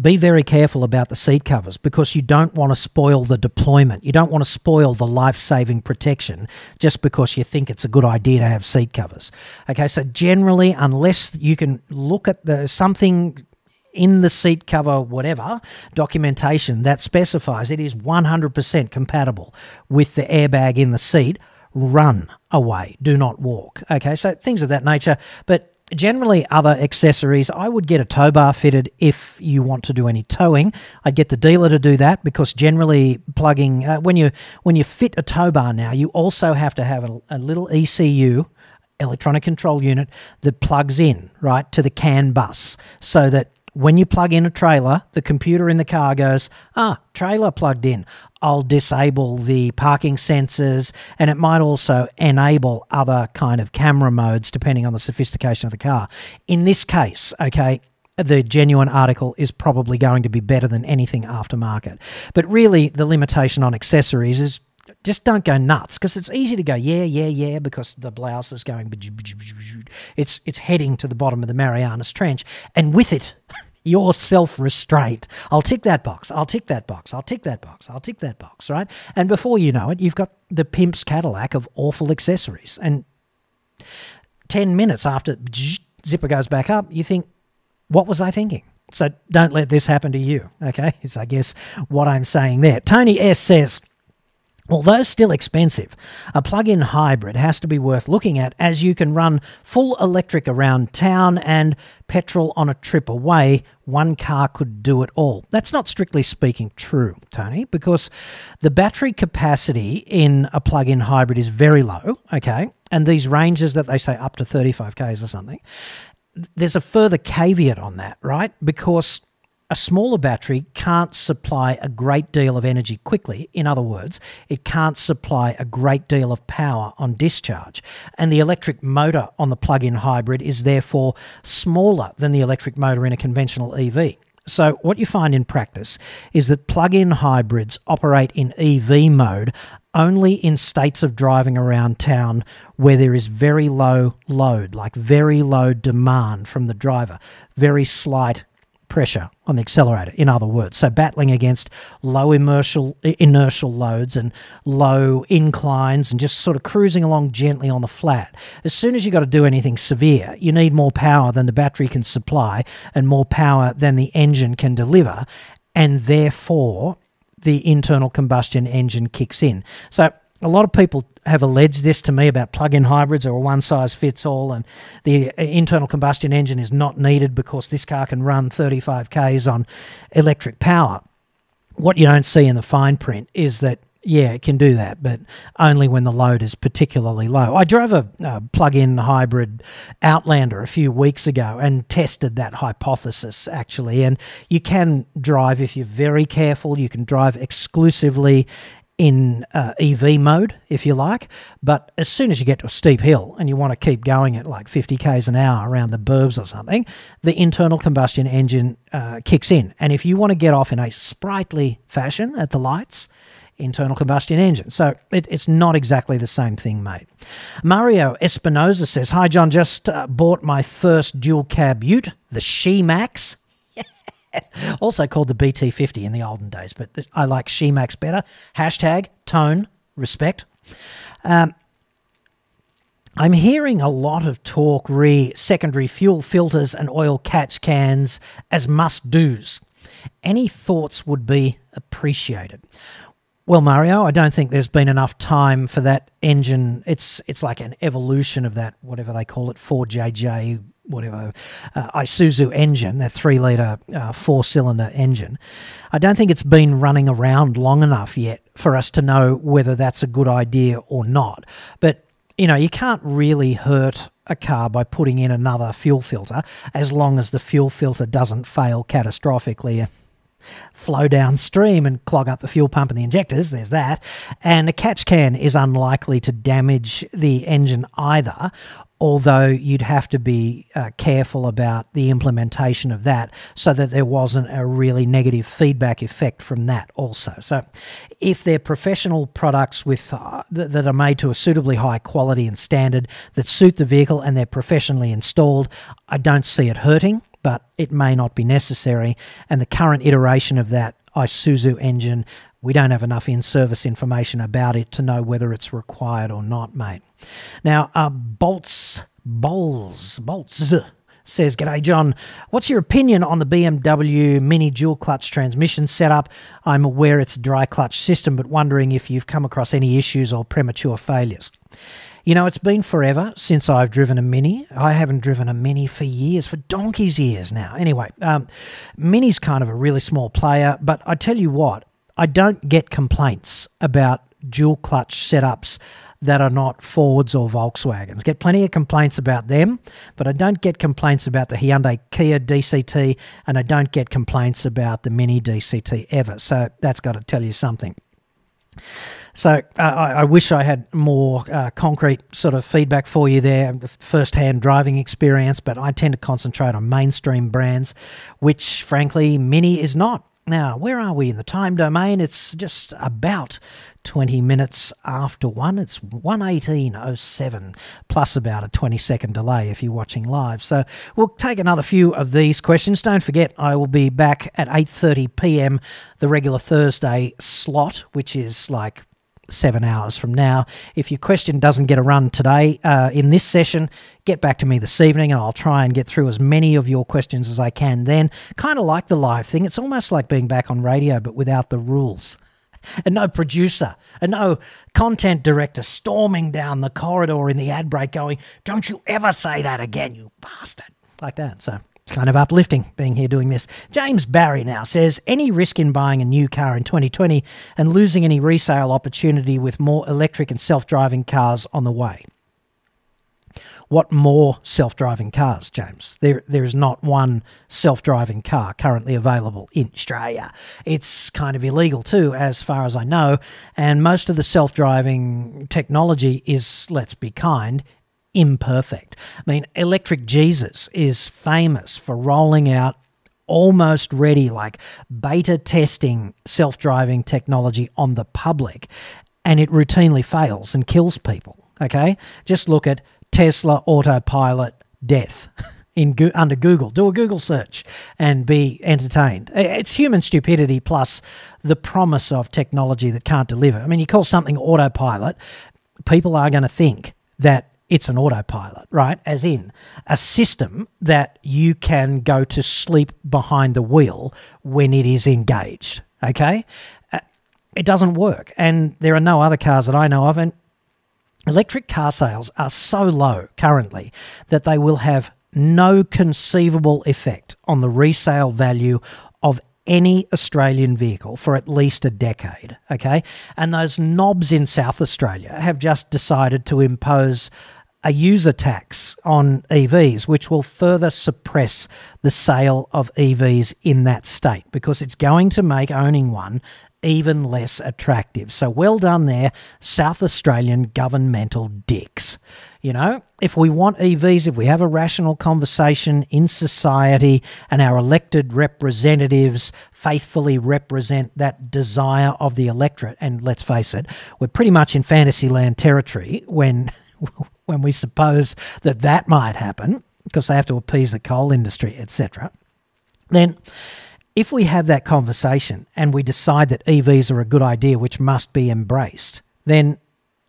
be very careful about the seat covers because you don't want to spoil the deployment. You don't want to spoil the life saving protection just because you think it's a good idea to have seat covers. Okay, so generally, unless you can look at the something in the seat cover, whatever documentation that specifies it is 100% compatible with the airbag in the seat, run away. Do not walk. Okay, so things of that nature. But generally other accessories i would get a tow bar fitted if you want to do any towing i'd get the dealer to do that because generally plugging uh, when you when you fit a tow bar now you also have to have a, a little ecu electronic control unit that plugs in right to the CAN bus so that when you plug in a trailer, the computer in the car goes, ah, trailer plugged in. I'll disable the parking sensors and it might also enable other kind of camera modes depending on the sophistication of the car. In this case, okay, the genuine article is probably going to be better than anything aftermarket. But really, the limitation on accessories is just don't go nuts because it's easy to go yeah yeah yeah because the blouse is going it's it's heading to the bottom of the Marianas Trench and with it (laughs) your self restraint. I'll tick that box. I'll tick that box. I'll tick that box. I'll tick that box, right? And before you know it, you've got the pimp's Cadillac of awful accessories. And 10 minutes after zipper goes back up, you think, what was I thinking? So don't let this happen to you, okay? Is I guess what I'm saying there. Tony S says, Although still expensive, a plug in hybrid has to be worth looking at as you can run full electric around town and petrol on a trip away. One car could do it all. That's not strictly speaking true, Tony, because the battery capacity in a plug in hybrid is very low, okay? And these ranges that they say up to 35Ks or something, there's a further caveat on that, right? Because a smaller battery can't supply a great deal of energy quickly. In other words, it can't supply a great deal of power on discharge. And the electric motor on the plug in hybrid is therefore smaller than the electric motor in a conventional EV. So, what you find in practice is that plug in hybrids operate in EV mode only in states of driving around town where there is very low load, like very low demand from the driver, very slight pressure on the accelerator, in other words. So battling against low inertial, inertial loads and low inclines and just sort of cruising along gently on the flat. As soon as you've got to do anything severe, you need more power than the battery can supply and more power than the engine can deliver. And therefore, the internal combustion engine kicks in. So a lot of people have alleged this to me about plug-in hybrids or one size fits all and the internal combustion engine is not needed because this car can run 35 k's on electric power what you don't see in the fine print is that yeah, it can do that, but only when the load is particularly low. I drove a, plug in hybrid Outlander a few weeks ago and tested that hypothesis actually. And you can drive, if you're very careful, you can drive exclusively in uh, EV mode, if you like. But as soon as you get to a steep hill and you want to keep going at like 50 k's an hour around the burbs or something, the internal combustion engine uh, kicks in. And if you want to get off in a sprightly fashion at the lights, internal combustion engine. So it, it's not exactly the same thing, mate. Mario Espinoza says, Hi, John, just uh, bought my first dual cab ute, the She Max. (laughs) also called the BT50 in the olden days, but I like Shemax better. Hashtag tone respect. Um, I'm hearing a lot of talk re secondary fuel filters and oil catch cans as must dos. Any thoughts would be appreciated. Well, Mario, I don't think there's been enough time for that engine. It's it's like an evolution of that, whatever they call it, 4JJ whatever uh, Isuzu engine, that three litre uh, four cylinder engine. I don't think it's been running around long enough yet for us to know whether that's a good idea or not. But you know, you can't really hurt a car by putting in another fuel filter as long as the fuel filter doesn't fail catastrophically flow downstream and clog up the fuel pump and the injectors. There's that. And a catch can is unlikely to damage the engine either, although you'd have to be uh, careful about the implementation of that so that there wasn't a really negative feedback effect from that also. So if they're professional products with uh, th- that are made to a suitably high quality and standard that suit the vehicle and they're professionally installed, I don't see it hurting but it may not be necessary. And the current iteration of that Isuzu engine, we don't have enough in service information about it to know whether it's required or not, mate. Now, uh, Bolts, Bolts says, G'day, John. What's your opinion on the BMW Mini dual clutch transmission setup? I'm aware it's a dry clutch system, but wondering if you've come across any issues or premature failures. You know, it's been forever since I've driven a Mini. I haven't driven a Mini for years, for donkey's years now. Anyway, um, Mini's kind of a really small player, but I tell you what, I don't get complaints about dual clutch setups that are not Fords or Volkswagens. Get plenty of complaints about them, but I don't get complaints about the Hyundai Kia DCT, and I don't get complaints about the Mini DCT ever. So that's got to tell you something. So uh, I, I, wish I had more uh, concrete sort of feedback for you there, first-hand driving experience. But I tend to concentrate on mainstream brands, which frankly Mini is not. Now, where are we in the time domain? It's just about 20 minutes after 1. It's 118.07 plus about a 20 second delay if you're watching live. So we'll take another few of these questions. Don't forget I will be back at 8:30 p.m. the regular Thursday slot, which is like seven hours from now. If your question doesn't get a run today uh, in this session, get back to me this evening and I'll try and get through as many of your questions as I can then. Kind of like the live thing. It's almost like being back on radio, but without the rules. (laughs) And no producer, and no content director storming down the corridor in the ad break going, Don't you ever say that again, you bastard. Like that. So it's kind of uplifting being here doing this. James Barry now says any risk in buying a new car in 2020 and losing any resale opportunity with more electric and self driving cars on the way? What more self driving cars, James? There, there is not one self driving car currently available in Australia. It's kind of illegal too, as far as I know. And most of the self driving technology is, let's be kind, imperfect. I mean, Electric Jesus is famous for rolling out almost ready, like beta testing self driving technology on the public, and it routinely fails and kills people. Okay, just look at Tesla autopilot death. (laughs) In under Google, do a Google search and be entertained. It's human stupidity plus the promise of technology that can't deliver. I mean, you call something autopilot, people are going to think that it's an autopilot, right? As in a system that you can go to sleep behind the wheel when it is engaged, okay? Uh, it doesn't work. And there are no other cars that I know of. And electric car sales are so low currently that they will have no conceivable effect on the resale value of any Australian vehicle for at least a decade. Okay. And those knobs in South Australia have just decided to impose a user tax on EVs, which will further suppress the sale of EVs in that state because it's going to make owning one even less attractive. So well done there, South Australian governmental dicks. You know, if we want EVs, if we have a rational conversation in society and our elected representatives faithfully represent that desire of the electorate, and let's face it, we're pretty much in fantasyland territory when (laughs) when we suppose that that might happen because they have to appease the coal industry, etc., then if we have that conversation and we decide that EVs are a good idea, which must be embraced, then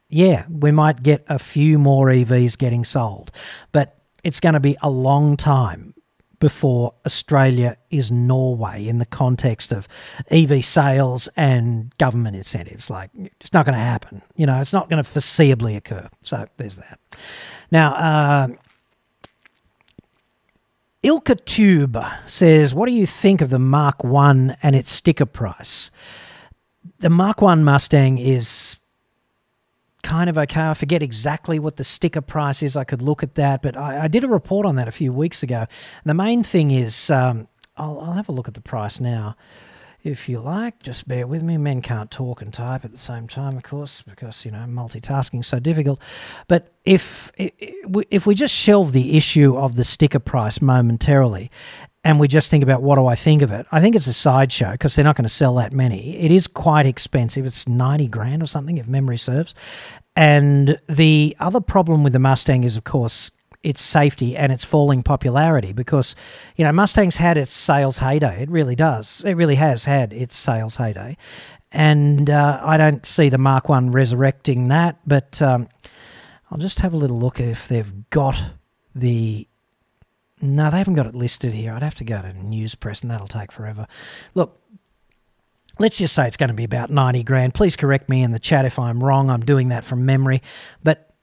yeah, we might get a few more EVs getting sold. But it's going to be a long time before Australia is Norway in the context of EV sales and government incentives. Like, it's not going to happen. You know, it's not going to foreseeably occur. So there's that. Now, uh, Ilka Tube says, What do you think of the Mach 1 and its sticker price? The Mach 1 Mustang is kind of okay. I forget exactly what the sticker price is. I could look at that, but I, I did a report on that a few weeks ago. The main thing is, um, I'll, I'll, have a look at the price now, if you like. Just bear with me. Men can't talk and type at the same time, of course, because you know multitasking is so difficult. But if if we just shelve the issue of the sticker price momentarily, and we just think about what do I think of it, I think it's a sideshow because they're not going to sell that many. It is quite expensive. It's 90 grand or something, if memory serves. And the other problem with the Mustang is, of course, its safety and its falling popularity because, you know, Mustang's had its sales heyday. It really does. It really has had its sales heyday. And uh, I don't see the Mach 1 resurrecting that, but um, I'll just have a little look if they've got the no, they haven't got it listed here. I'd have to go to news press, and that'll take forever. Look, let's just say it's going to be about 90 grand. Please correct me in the chat if I'm wrong. I'm doing that from memory. But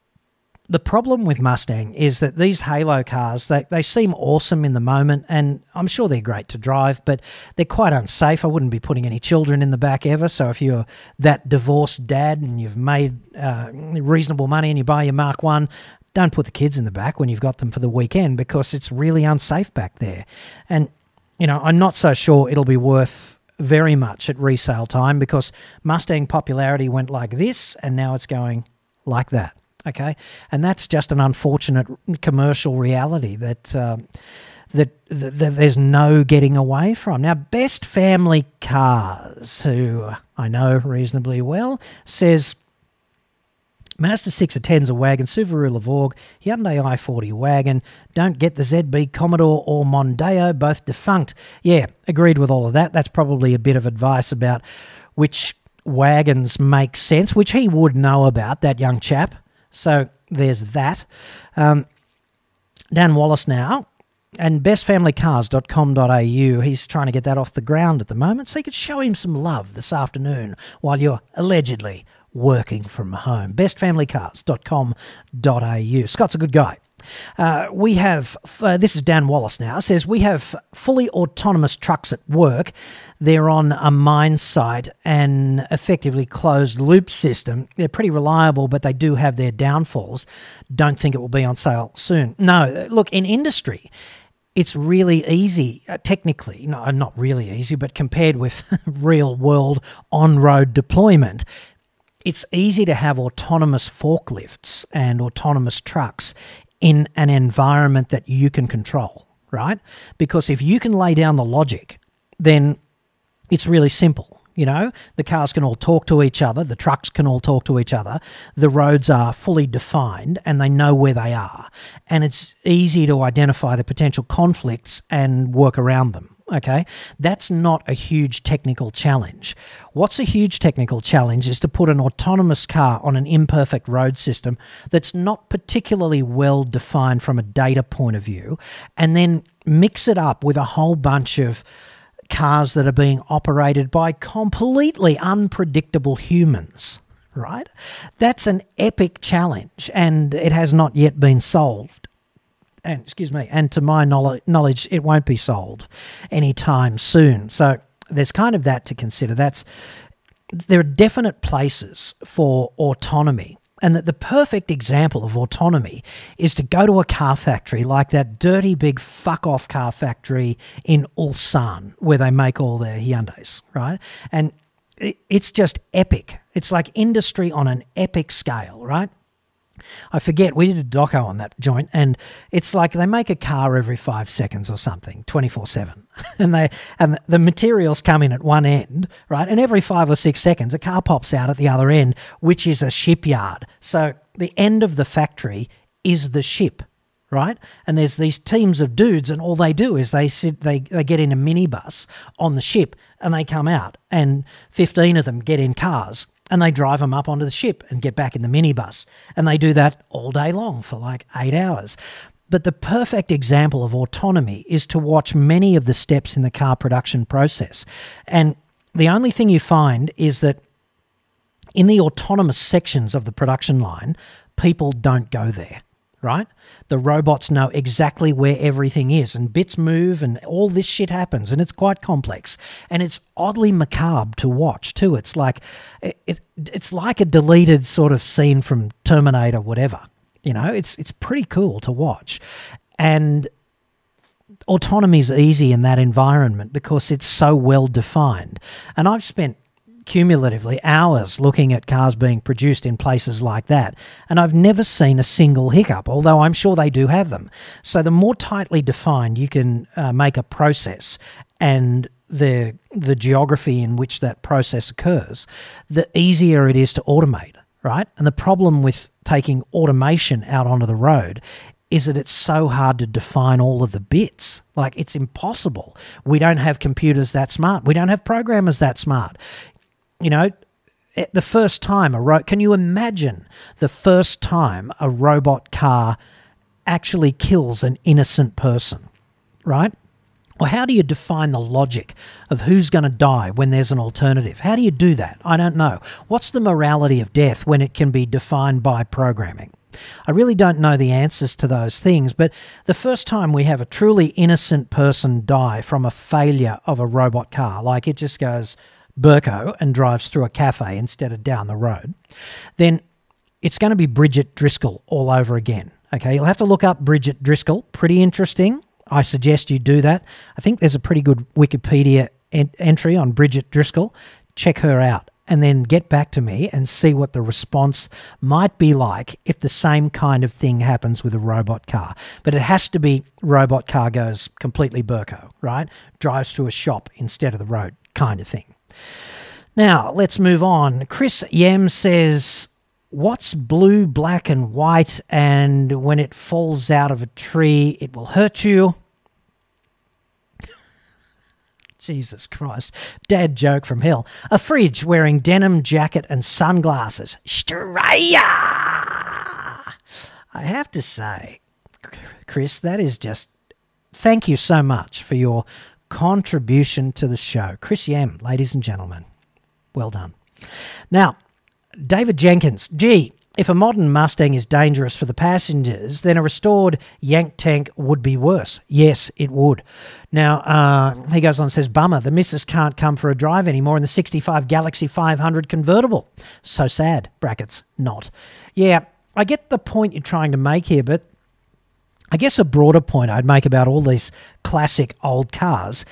the problem with Mustang is that these Halo cars, they, they seem awesome in the moment, and I'm sure they're great to drive, but they're quite unsafe. I wouldn't be putting any children in the back ever. So if you're that divorced dad and you've made uh, reasonable money and you buy your Mach 1, don't put the kids in the back when you've got them for the weekend because it's really unsafe back there. And, you know, I'm not so sure it'll be worth very much at resale time because Mustang popularity went like this and now it's going like that. Okay. And that's just an unfortunate commercial reality that. Um, that, that, that, there's no getting away from. Now, Best Family Cars, who I know reasonably well, says Mazda 6 10's a wagon, Subaru Levorg, Hyundai i40 wagon. Don't get the ZB Commodore or Mondeo, both defunct. Yeah, agreed with all of that. That's probably a bit of advice about which wagons make sense, which he would know about, that young chap. So there's that. Um, Dan Wallace now, and bestfamilycars.com.au. He's trying to get that off the ground at the moment, so you could show him some love this afternoon while you're allegedly working from home. Bestfamilycars.com.au. Scott's a good guy. Uh, we have, uh, this is Dan Wallace now, says we have fully autonomous trucks at work. They're on a mine site and effectively closed loop system. They're pretty reliable, but they do have their downfalls. Don't think it will be on sale soon. No, look, in industry, it's really easy, uh, technically, no, not really easy, but compared with (laughs) real world on road deployment, it's easy to have autonomous forklifts and autonomous trucks in an environment that you can control, right? Because if you can lay down the logic, then it's really simple. You know, the cars can all talk to each other, the trucks can all talk to each other, the roads are fully defined and they know where they are. And it's easy to identify the potential conflicts and work around them. Okay, that's not a huge technical challenge. What's a huge technical challenge is to put an autonomous car on an imperfect road system that's not particularly well defined from a data point of view, and then mix it up with a whole bunch of cars that are being operated by completely unpredictable humans. Right? That's an epic challenge, and it has not yet been solved and excuse me, and to my knowledge, it won't be sold anytime soon. So there's kind of that to consider. That's there are definite places for autonomy. And that the perfect example of autonomy is to go to a car factory like that dirty big fuck off car factory in Ulsan where they make all their Hyundais, right? And it's just epic. It's like industry on an epic scale, right? I forget, we did a doco on that joint, and it's like they make a car every five seconds or something, 24 7. (laughs) And they and the materials come in at one end, right? And every five or six seconds, a car pops out at the other end, which is a shipyard. So the end of the factory is the ship, right? And there's these teams of dudes, and all they do is they sit, they, they get in a minibus on the ship and they come out, and 15 of them get in cars and they drive them up onto the ship and get back in the minibus. And they do that all day long for like eight hours. But the perfect example of autonomy is to watch many of the steps in the car production process. And the only thing you find is that in the autonomous sections of the production line, people don't go there right? The robots know exactly where everything is, and bits move, and all this shit happens, and it's quite complex, and it's oddly macabre to watch too. It's like it, it, it's like a deleted sort of scene from Terminator, whatever. You know, it's it's pretty cool to watch, and autonomy is easy in that environment because it's so well defined. And I've spent cumulatively hours looking at cars being produced in places like that, and I've never seen a single hiccup, although I'm sure they do have them. So the more tightly defined you can uh, make a process and the the geography in which that process occurs, the easier it is to automate, right? And the problem with taking automation out onto the road is that it's so hard to define all of the bits. Like it's impossible. We don't have computers that smart. We don't have programmers that smart you know, eh, the first time a ro- can you imagine the first time a robot car actually kills an innocent person, right? Or how do you define the logic of who's going to die when there's an alternative? How do you do that? I don't know. What's the morality of death when it can be defined by programming? I really don't know the answers to those things, but the first time we have a truly innocent person die from a failure of a robot car, like it just goes, Burko and drives through a cafe instead of down the road, then it's going to be Bridget Driscoll all over again. Okay, you'll have to look up Bridget Driscoll. Pretty interesting. I suggest you do that. I think there's a pretty good Wikipedia en- entry on Bridget Driscoll. Check her out and then get back to me and see what the response might be like if the same kind of thing happens with a robot car. But it has to be robot car goes completely Burko, right? Drives to a shop instead of the road kind of thing. Now, let's move on. Chris Yem says, What's blue, black, and white? And when it falls out of a tree, it will hurt you. (laughs) Jesus Christ. Dad joke from hell. A fridge wearing denim jacket and sunglasses. Straya! I have to say, Chris, that is just. Thank you so much for your contribution to the show. Chris Yam, ladies and gentlemen, well done. Now, David Jenkins, gee, if a modern Mustang is dangerous for the passengers, then a restored Yank tank would be worse. Yes, it would. Now, uh, he goes on and says, Bummer, the missus can't come for a drive anymore in the 65 Galaxy 500 convertible. So sad, brackets, not. Yeah, I get the point you're trying to make here, but I guess a broader point I'd make about all these classic old cars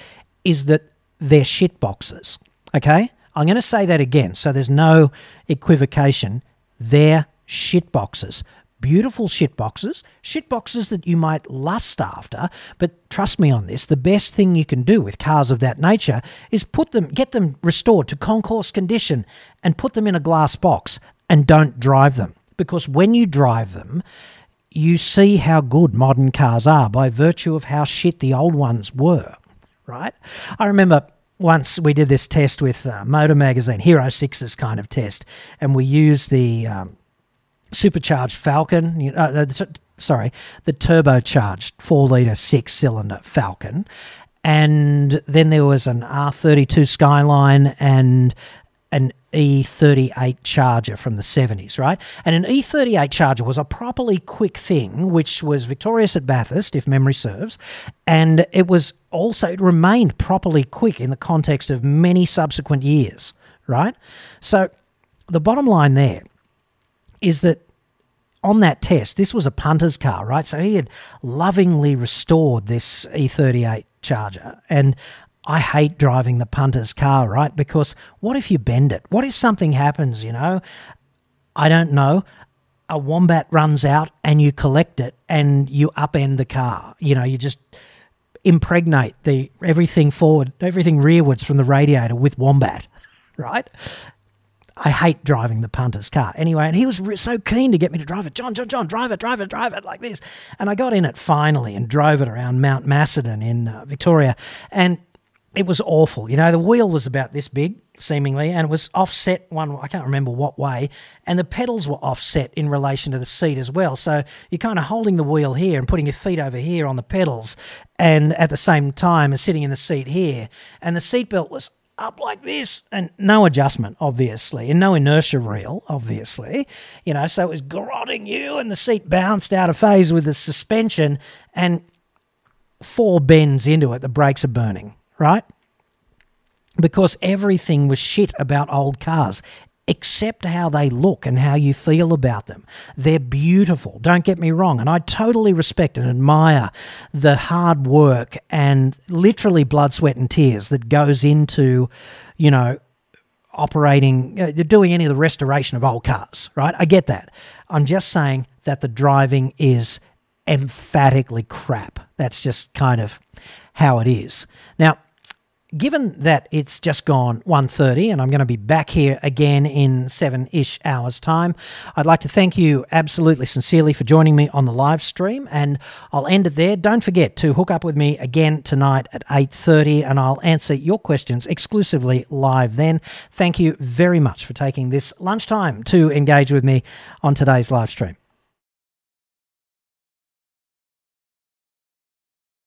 is that they're shit boxes. Okay? I'm going to say that again so there's no equivocation. They're shit boxes. Beautiful shit boxes, shit boxes that you might lust after, but trust me on this, the best thing you can do with cars of that nature is put them, get them restored to concours condition and put them in a glass box and don't drive them. Because when you drive them, you see how good modern cars are by virtue of how shit the old ones were, right? I remember once we did this test with uh, Motor Magazine, Hero 6's kind of test, and we used the um, supercharged Falcon, you know, uh, the, sorry, the turbocharged 4 litre six cylinder Falcon. And then there was an R32 Skyline and an E38 Charger from the 70s, right? And an E38 Charger was a properly quick thing, which was victorious at Bathurst, if memory serves. And it was also, it remained properly quick in the context of many subsequent years, right? So the bottom line there is that on that test, this was a punter's car, right? So he had lovingly restored this E38 Charger. And I hate driving the punter's car, right? Because what if you bend it? What if something happens, you know? I don't know. A wombat runs out and you collect it and you upend the car. You know, you just impregnate the everything forward, everything rearwards from the radiator with wombat, (laughs) right? I hate driving the punter's car. Anyway, and he was so keen to get me to drive it. John, John, John, drive it, drive it, drive it like this. And I got in it finally and drove it around Mount Macedon in uh, Victoria. And it was awful. You know, the wheel was about this big, seemingly, and it was offset one, I can't remember what way, and the pedals were offset in relation to the seat as well. So you're kind of holding the wheel here and putting your feet over here on the pedals, and at the same time as sitting in the seat here. And the seatbelt was up like this and no adjustment, obviously, and no inertia reel, obviously. You know, so it was garroting you and the seat bounced out of phase with the suspension and four bends into it, the brakes are burning, right? Because everything was shit about old cars except how they look and how you feel about them. They're beautiful, don't get me wrong, and I totally respect and admire the hard work and literally blood, sweat, and tears that goes into, you know, operating, uh, doing any of the restoration of old cars, right? I get that. I'm just saying that the driving is emphatically crap. That's just kind of how it is. Now, given that it's just gone 1.30 and I'm going to be back here again in seven-ish hours time, I'd like to thank you absolutely sincerely for joining me on the live stream and I'll end it there. Don't forget to hook up with me again tonight at 8.30 and I'll answer your questions exclusively live then. Thank you very much for taking this lunchtime to engage with me on today's live stream.